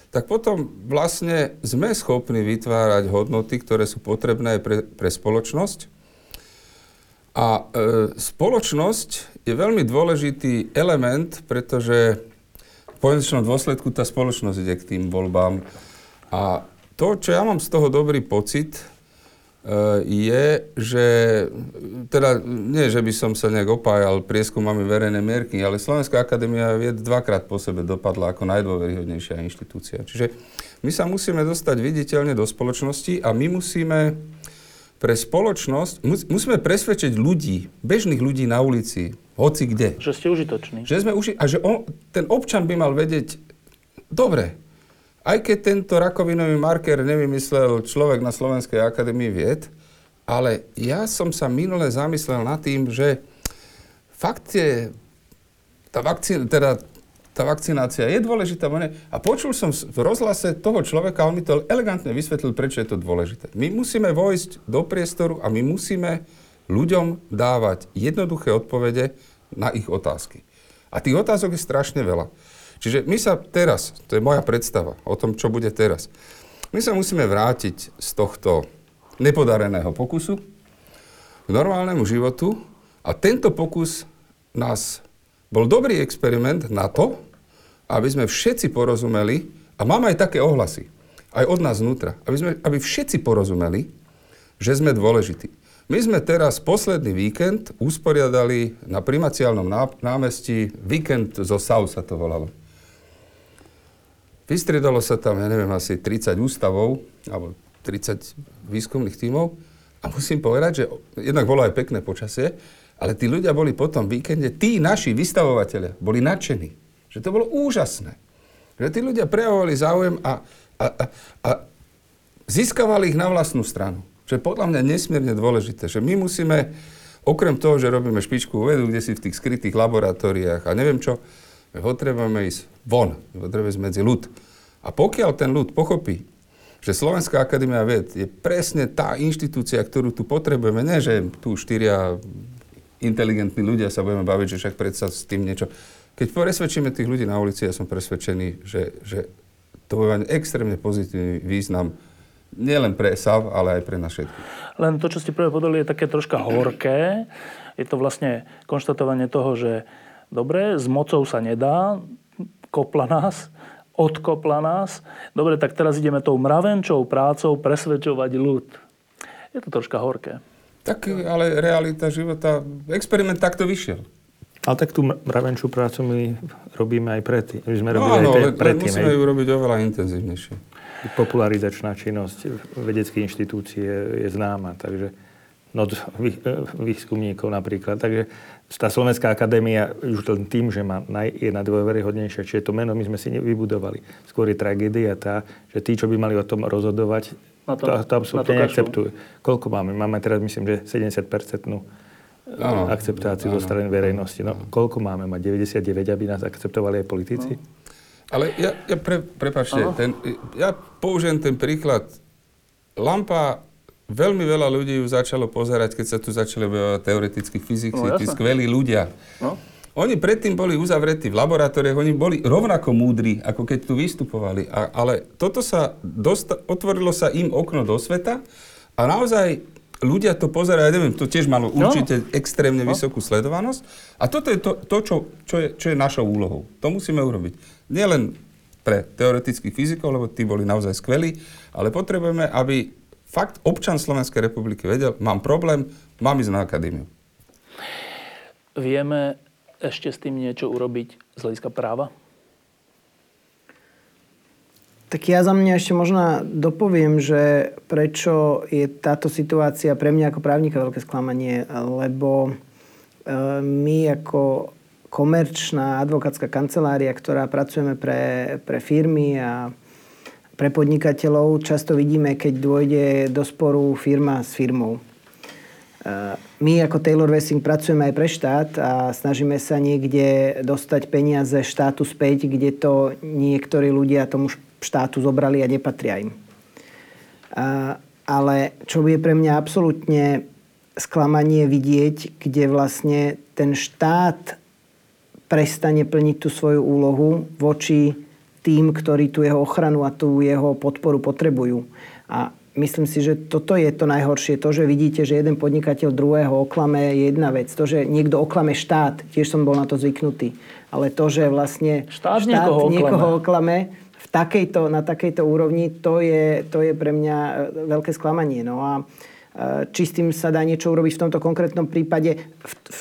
tak potom vlastne sme schopní vytvárať hodnoty, ktoré sú potrebné pre, pre spoločnosť. A e, spoločnosť je veľmi dôležitý element, pretože konečnom dôsledku tá spoločnosť ide k tým voľbám. A to, čo ja mám z toho dobrý pocit, e, je, že, teda nie, že by som sa nejak opájal prieskumami verejnej mierky, ale Slovenská akadémia vied dvakrát po sebe dopadla ako najdôveryhodnejšia inštitúcia. Čiže my sa musíme dostať viditeľne do spoločnosti a my musíme pre spoločnosť, musíme presvedčiť ľudí, bežných ľudí na ulici, hoci kde. Že ste užitoční. Že sme uži- a že on, ten občan by mal vedieť, dobre, aj keď tento rakovinový marker nevymyslel človek na Slovenskej akadémii vied, ale ja som sa minule zamyslel nad tým, že fakt je tá vakcína, teda tá vakcinácia je dôležitá. A počul som v rozhlase toho človeka, on mi to elegantne vysvetlil, prečo je to dôležité. My musíme vojsť do priestoru a my musíme ľuďom dávať jednoduché odpovede na ich otázky. A tých otázok je strašne veľa. Čiže my sa teraz, to je moja predstava o tom, čo bude teraz, my sa musíme vrátiť z tohto nepodareného pokusu k normálnemu životu a tento pokus nás bol dobrý experiment na to, aby sme všetci porozumeli, a máme aj také ohlasy, aj od nás vnútra, aby, sme, aby všetci porozumeli, že sme dôležití. My sme teraz posledný víkend usporiadali na primaciálnom námestí, víkend zo SAU sa to volalo. Vystriedalo sa tam, ja neviem, asi 30 ústavov, alebo 30 výskumných tímov a musím povedať, že jednak bolo aj pekné počasie, ale tí ľudia boli po tom víkende, tí naši vystavovateľia, boli nadšení. Že to bolo úžasné. Že tí ľudia prejavovali záujem a, a, a, a získavali ich na vlastnú stranu. Čo je podľa mňa nesmierne dôležité. Že my musíme, okrem toho, že robíme špičku vedu, kde si v tých skrytých laboratóriách a neviem čo, potrebujeme ísť von, potrebujeme ísť medzi ľud. A pokiaľ ten ľud pochopí, že Slovenská akadémia vied je presne tá inštitúcia, ktorú tu potrebujeme, nie že tu štyria inteligentní ľudia sa budeme baviť, že však predsa s tým niečo. Keď presvedčíme tých ľudí na ulici, ja som presvedčený, že, že to bude mať extrémne pozitívny význam nielen pre SAV, ale aj pre nás všetkých. Len to, čo ste prvé podali, je také troška horké. Je to vlastne konštatovanie toho, že dobre, s mocou sa nedá, kopla nás, odkopla nás. Dobre, tak teraz ideme tou mravenčou prácou presvedčovať ľud. Je to troška horké. Tak, ale realita života, experiment takto vyšiel. Ale tak tú mravenčú prácu my robíme aj predtým. My sme robili no, áno, aj ale predtým. musíme ju robiť oveľa intenzívnejšie. Popularizačná činnosť vedeckých inštitúcií je, je známa, takže noc výskumníkov napríklad. Takže tá Slovenská akadémia už len tým, že má, je na dôveryhodnejšia, čiže to meno my sme si nevybudovali. Skôr je tragédia tá, že tí, čo by mali o tom rozhodovať, to, to, to absolútne neakceptujú. Koľko máme? Máme teraz, myslím, že 70-percentnú ano, akceptáciu ano, zo strany verejnosti. No, koľko máme mať? 99, aby nás akceptovali aj politici? No. Ale ja, ja pre, prepačte, ten, ja použijem ten príklad. Lampa, veľmi veľa ľudí ju začalo pozerať, keď sa tu začali objavovať teoretickí fyzici, no, tí skvelí ľudia. No. Oni predtým boli uzavretí v laboratóriách, oni boli rovnako múdri, ako keď tu vystupovali. A, ale toto sa, dosta, otvorilo sa im okno do sveta a naozaj ľudia to pozerajú, neviem, to tiež malo no. určite no. extrémne no. vysokú sledovanosť. A toto je to, to čo, čo, je, čo je našou úlohou. To musíme urobiť. Nielen pre teoretických fyzikov, lebo tí boli naozaj skvelí, ale potrebujeme, aby fakt občan Slovenskej republiky vedel, mám problém, mám ísť na akadémiu. Vieme ešte s tým niečo urobiť z hľadiska práva? Tak ja za mňa ešte možno dopoviem, že prečo je táto situácia pre mňa ako právnika veľké sklamanie, lebo e, my ako komerčná advokátska kancelária, ktorá pracujeme pre, pre firmy a pre podnikateľov, často vidíme, keď dôjde do sporu firma s firmou. E, my ako Taylor Wessing pracujeme aj pre štát a snažíme sa niekde dostať peniaze štátu späť, kde to niektorí ľudia tomu štátu zobrali a nepatria im. A, ale čo je pre mňa absolútne sklamanie vidieť, kde vlastne ten štát prestane plniť tú svoju úlohu voči tým, ktorí tu jeho ochranu a tú jeho podporu potrebujú. A myslím si, že toto je to najhoršie. To, že vidíte, že jeden podnikateľ druhého oklame, je jedna vec. To, že niekto oklame štát, tiež som bol na to zvyknutý. Ale to, že vlastne štát, štát niekoho, oklame. niekoho oklame, v takejto, na takejto úrovni, to je, to je pre mňa e, veľké sklamanie. No a či s tým sa dá niečo urobiť v tomto konkrétnom prípade.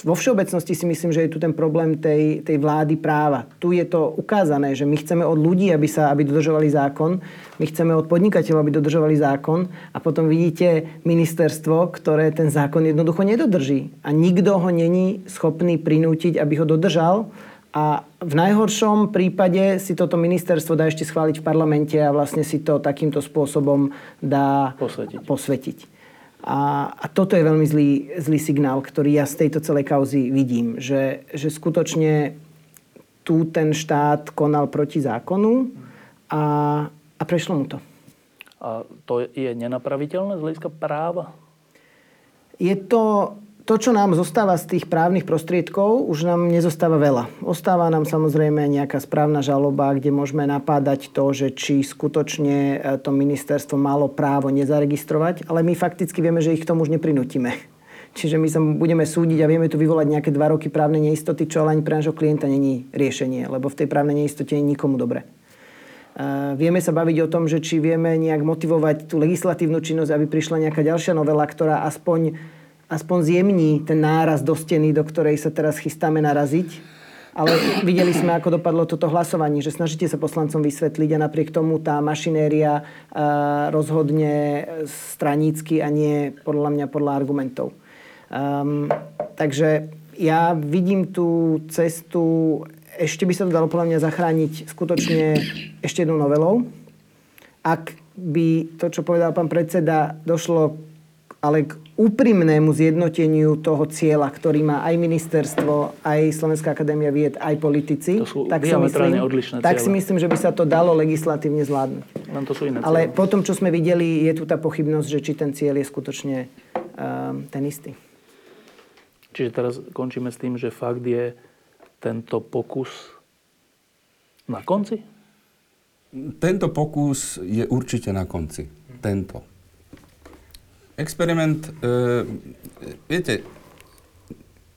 Vo všeobecnosti si myslím, že je tu ten problém tej, tej vlády práva. Tu je to ukázané, že my chceme od ľudí, aby, sa, aby dodržovali zákon, my chceme od podnikateľov, aby dodržovali zákon a potom vidíte ministerstvo, ktoré ten zákon jednoducho nedodrží. A nikto ho není schopný prinútiť, aby ho dodržal a v najhoršom prípade si toto ministerstvo dá ešte schváliť v parlamente a vlastne si to takýmto spôsobom dá posvetiť. posvetiť. A, a toto je veľmi zlý, zlý signál, ktorý ja z tejto celej kauzy vidím. Že, že skutočne tu ten štát konal proti zákonu a, a prešlo mu to. A to je nenapraviteľné z hľadiska práva? Je to, to, čo nám zostáva z tých právnych prostriedkov, už nám nezostáva veľa. Ostáva nám samozrejme nejaká správna žaloba, kde môžeme napádať to, že či skutočne e, to ministerstvo malo právo nezaregistrovať, ale my fakticky vieme, že ich k tomu už neprinútime. Čiže my sa budeme súdiť a vieme tu vyvolať nejaké dva roky právnej neistoty, čo ale ani pre nášho klienta není riešenie, lebo v tej právnej neistote je nikomu dobre. Uh, vieme sa baviť o tom, že či vieme nejak motivovať tú legislatívnu činnosť, aby prišla nejaká ďalšia novela, ktorá aspoň, aspoň zjemní ten náraz do steny, do ktorej sa teraz chystáme naraziť. Ale videli sme, ako dopadlo toto hlasovanie, že snažíte sa poslancom vysvetliť a napriek tomu tá mašinéria uh, rozhodne stranícky a nie podľa mňa podľa argumentov. Um, takže ja vidím tú cestu, ešte by sa to dalo podľa mňa zachrániť skutočne ešte jednou novelou. Ak by to, čo povedal pán predseda, došlo ale k úprimnému zjednoteniu toho cieľa, ktorý má aj ministerstvo, aj Slovenská akadémia vied, aj politici, to sú tak, si myslím, odlišné tak si myslím, že by sa to dalo legislatívne zvládnuť. Len to sú iné Ale po tom, čo sme videli, je tu tá pochybnosť, že či ten cieľ je skutočne um, ten istý. Čiže teraz končíme s tým, že fakt je tento pokus na konci? Tento pokus je určite na konci. Tento. Experiment, e, viete,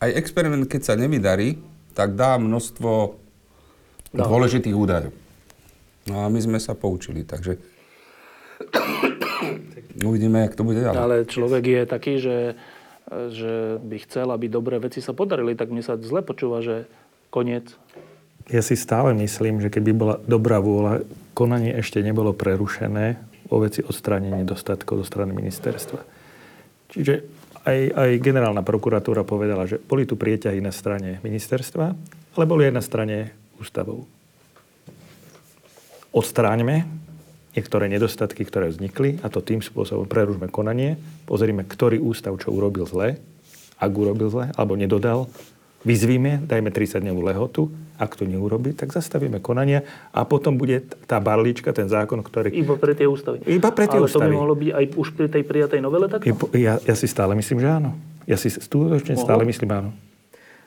aj experiment, keď sa nevydarí, tak dá množstvo dá. dôležitých údajov. No a my sme sa poučili, takže uvidíme, jak to bude ďalej. Ale človek je taký, že že by chcel, aby dobré veci sa podarili, tak mne sa zle počúva, že koniec. Ja si stále myslím, že keby bola dobrá vôľa, konanie ešte nebolo prerušené o veci odstránenia nedostatkov zo strany ministerstva. Čiže aj, aj generálna prokuratúra povedala, že boli tu prieťahy na strane ministerstva, ale boli aj na strane ústavov. Odstráňme niektoré nedostatky, ktoré vznikli a to tým spôsobom prerušme konanie, pozrime, ktorý ústav čo urobil zle, ak urobil zle, alebo nedodal, vyzvíme, dajme 30-dňovú lehotu, ak to neurobi, tak zastavíme konania a potom bude tá barlička, ten zákon, ktorý... Iba pre tie ústavy. Iba pre tie Ale ústavy. to by mohlo byť aj už pri tej prijatej novele takto? Ja, ja si stále myslím, že áno. Ja si skutočne stále myslím áno.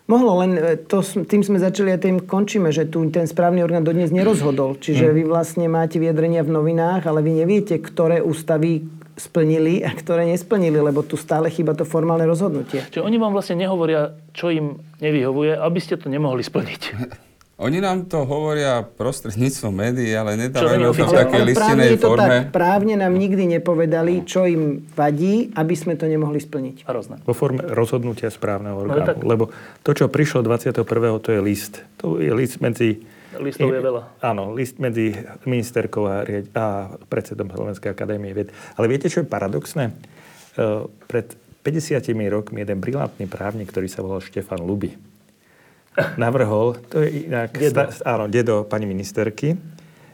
Mohlo, len e, to, tým sme začali a tým končíme, že tu ten správny orgán dodnes nerozhodol. Čiže mm. vy vlastne máte vyjadrenia v novinách, ale vy neviete, ktoré ústavy splnili a ktoré nesplnili, lebo tu stále chýba to formálne rozhodnutie. Čiže oni vám vlastne nehovoria, čo im nevyhovuje, aby ste to nemohli splniť. Oni nám to hovoria prostredníctvom médií, ale nedávajú to v takej listinej forme. Tak, právne nám nikdy nepovedali, čo im vadí, aby sme to nemohli splniť. Hrozné. Vo forme rozhodnutia správneho no, orgánu. No, Lebo to, čo prišlo 21. to je list. To je list medzi... Listov je veľa. Áno, list medzi ministerkou a, a predsedom Slovenskej akadémie vied. Ale viete, čo je paradoxné? Uh, pred 50 rokmi jeden brilantný právnik, ktorý sa volal Štefan Luby, navrhol, to je inak, dedo. Sta, áno, dedo pani ministerky,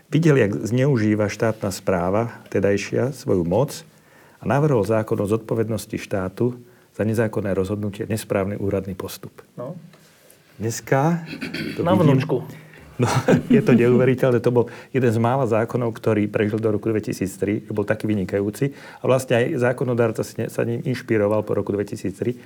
videli, jak zneužíva štátna správa, tedajšia, svoju moc a navrhol zákon o zodpovednosti štátu za nezákonné rozhodnutie, nesprávny úradný postup. No. Dneska... To Na vidím, vnúčku. No, je to neuveriteľné. To bol jeden z mála zákonov, ktorý prežil do roku 2003. Bol taký vynikajúci. A vlastne aj zákonodárca sa ním inšpiroval po roku 2003.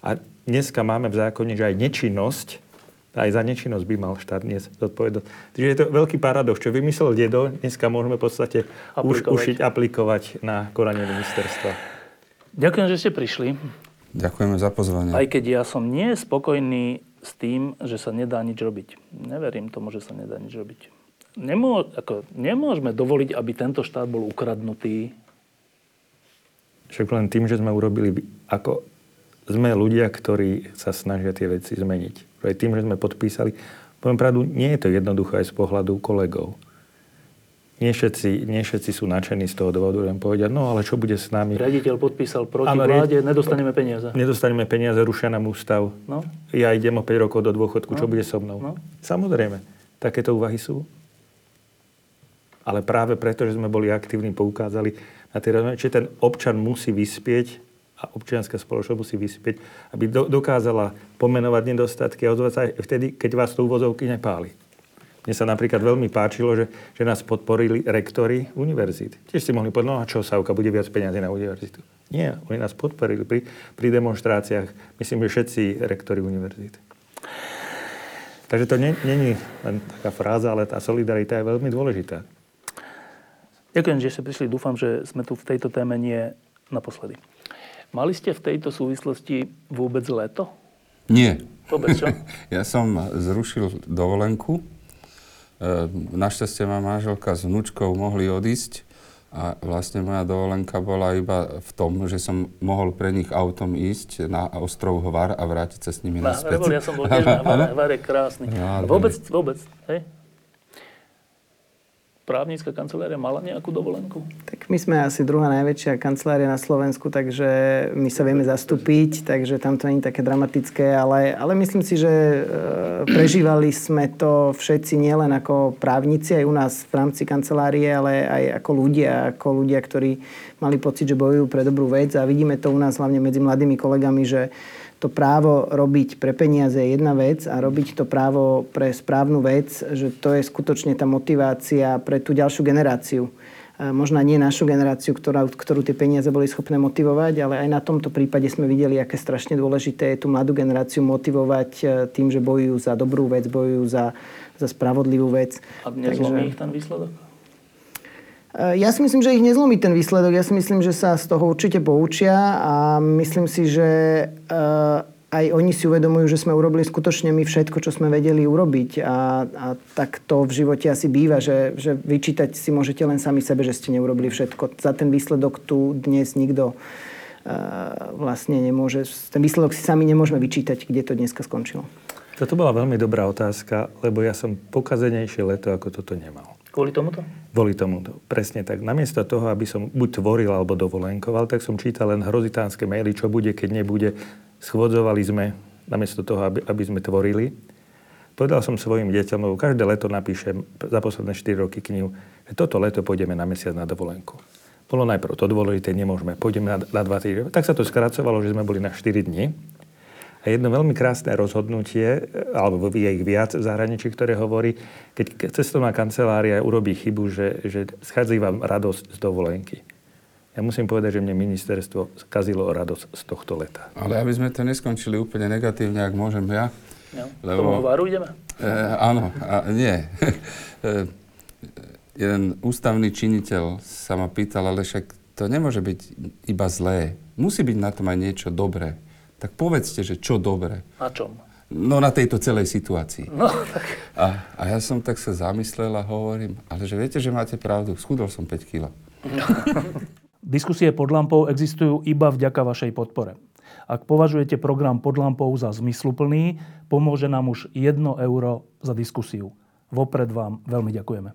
A dneska máme v zákone, že aj nečinnosť aj za nečinnosť by mal štát dnes zodpovedať. Takže je to veľký paradox. Čo vymyslel dedo, dneska môžeme v podstate aplikovať. už ušiť, aplikovať na konanie ministerstva. Ďakujem, že ste prišli. Ďakujeme za pozvanie. Aj keď ja som nie spokojný s tým, že sa nedá nič robiť. Neverím tomu, že sa nedá nič robiť. Nemô, ako, nemôžeme dovoliť, aby tento štát bol ukradnutý. Však len tým, že sme urobili, ako sme ľudia, ktorí sa snažia tie veci zmeniť aj tým, že sme podpísali. Poviem pravdu, nie je to jednoduché aj z pohľadu kolegov. Nie všetci, nie všetci sú nadšení z toho dôvodu, že povedia, no ale čo bude s nami? Raditeľ podpísal proti ano, vláde, nedostaneme peniaze. Nedostaneme peniaze, rušia nám ústav. No? Ja idem o 5 rokov do dôchodku, no? čo bude so mnou? No? Samozrejme, takéto úvahy sú. Ale práve preto, že sme boli aktívni, poukázali na tie že ten občan musí vyspieť a občianská spoločnosť musí vyspieť, aby do, dokázala pomenovať nedostatky a ozvať sa aj vtedy, keď vás to úvozovky nepáli. Mne sa napríklad veľmi páčilo, že, že nás podporili rektory univerzít. Tiež si mohli povedať, no a čo, Savka, bude viac peniazy na univerzitu. Nie, oni nás podporili pri, pri demonstráciách, myslím, že všetci rektory univerzít. Takže to není len taká fráza, ale tá solidarita je veľmi dôležitá. Ďakujem, že ste prišli. Dúfam, že sme tu v tejto téme nie naposledy. Mali ste v tejto súvislosti vôbec leto? Nie. Vôbec čo? ja som zrušil dovolenku. E, našťastie ma manželka s vnúčkou mohli odísť a vlastne moja dovolenka bola iba v tom, že som mohol pre nich autom ísť na ostrov Hvar a vrátiť sa s nimi na, naspäť. ja som bol tiež na Hvare, Hvare krásny. Ja, vôbec, vôbec, hej? Právnická kancelária mala nejakú dovolenku? Tak my sme asi druhá najväčšia kancelária na Slovensku, takže my sa vieme zastúpiť, takže tam to nie je také dramatické, ale, ale myslím si, že e, prežívali sme to všetci nielen ako právnici aj u nás v rámci kancelárie, ale aj ako ľudia, ako ľudia, ktorí mali pocit, že bojujú pre dobrú vec a vidíme to u nás hlavne medzi mladými kolegami, že to právo robiť pre peniaze je jedna vec a robiť to právo pre správnu vec, že to je skutočne tá motivácia pre tú ďalšiu generáciu. Možno nie našu generáciu, ktorá, ktorú tie peniaze boli schopné motivovať, ale aj na tomto prípade sme videli, aké strašne dôležité je tú mladú generáciu motivovať e, tým, že bojujú za dobrú vec, bojujú za, za spravodlivú vec. A nezlomí Takže... ich ten výsledok? Ja si myslím, že ich nezlomí ten výsledok. Ja si myslím, že sa z toho určite poučia a myslím si, že eh, aj oni si uvedomujú, že sme urobili skutočne my všetko, čo sme vedeli urobiť. A, a tak to v živote asi býva, že, že vyčítať si môžete len sami sebe, že ste neurobili všetko. Za ten výsledok tu dnes nikto uh, vlastne nemôže... Ten výsledok si sami nemôžeme vyčítať, kde to dneska skončilo. Toto bola veľmi dobrá otázka, lebo ja som pokazenejšie leto ako toto nemal. Kvôli tomuto? Kvôli tomuto, presne tak. Namiesto toho, aby som buď tvoril alebo dovolenkoval, tak som čítal len hrozitánske maily, čo bude, keď nebude. Schôdzovali sme, namiesto toho, aby, aby sme tvorili. Povedal som svojim deťom, lebo každé leto napíšem za posledné 4 roky knihu, že toto leto pôjdeme na mesiac na dovolenku. Bolo najprv to dôležité, nemôžeme, pôjdeme na, na 2 týždne. Tak sa to skracovalo, že sme boli na 4 dní. A jedno veľmi krásne rozhodnutie, alebo je ich viac v zahraničí, ktoré hovorí, keď cestovná kancelária urobí chybu, že, že schádza vám radosť z dovolenky. Ja musím povedať, že mne ministerstvo skazilo radosť z tohto leta. Ale aby sme to neskončili úplne negatívne, ak môžem ja. No, lebo... Tomu varu ideme? E, áno, a, nie. e, jeden ústavný činiteľ sa ma pýtal, ale však to nemôže byť iba zlé. Musí byť na tom aj niečo dobré. Tak povedzte, že čo dobre. Na čom? No na tejto celej situácii. No, tak... a, a ja som tak sa zamyslel a hovorím, ale že viete, že máte pravdu, schudol som 5 kg. Diskusie pod lampou existujú iba vďaka vašej podpore. Ak považujete program pod lampou za zmysluplný, pomôže nám už 1 euro za diskusiu. Vopred vám veľmi ďakujeme.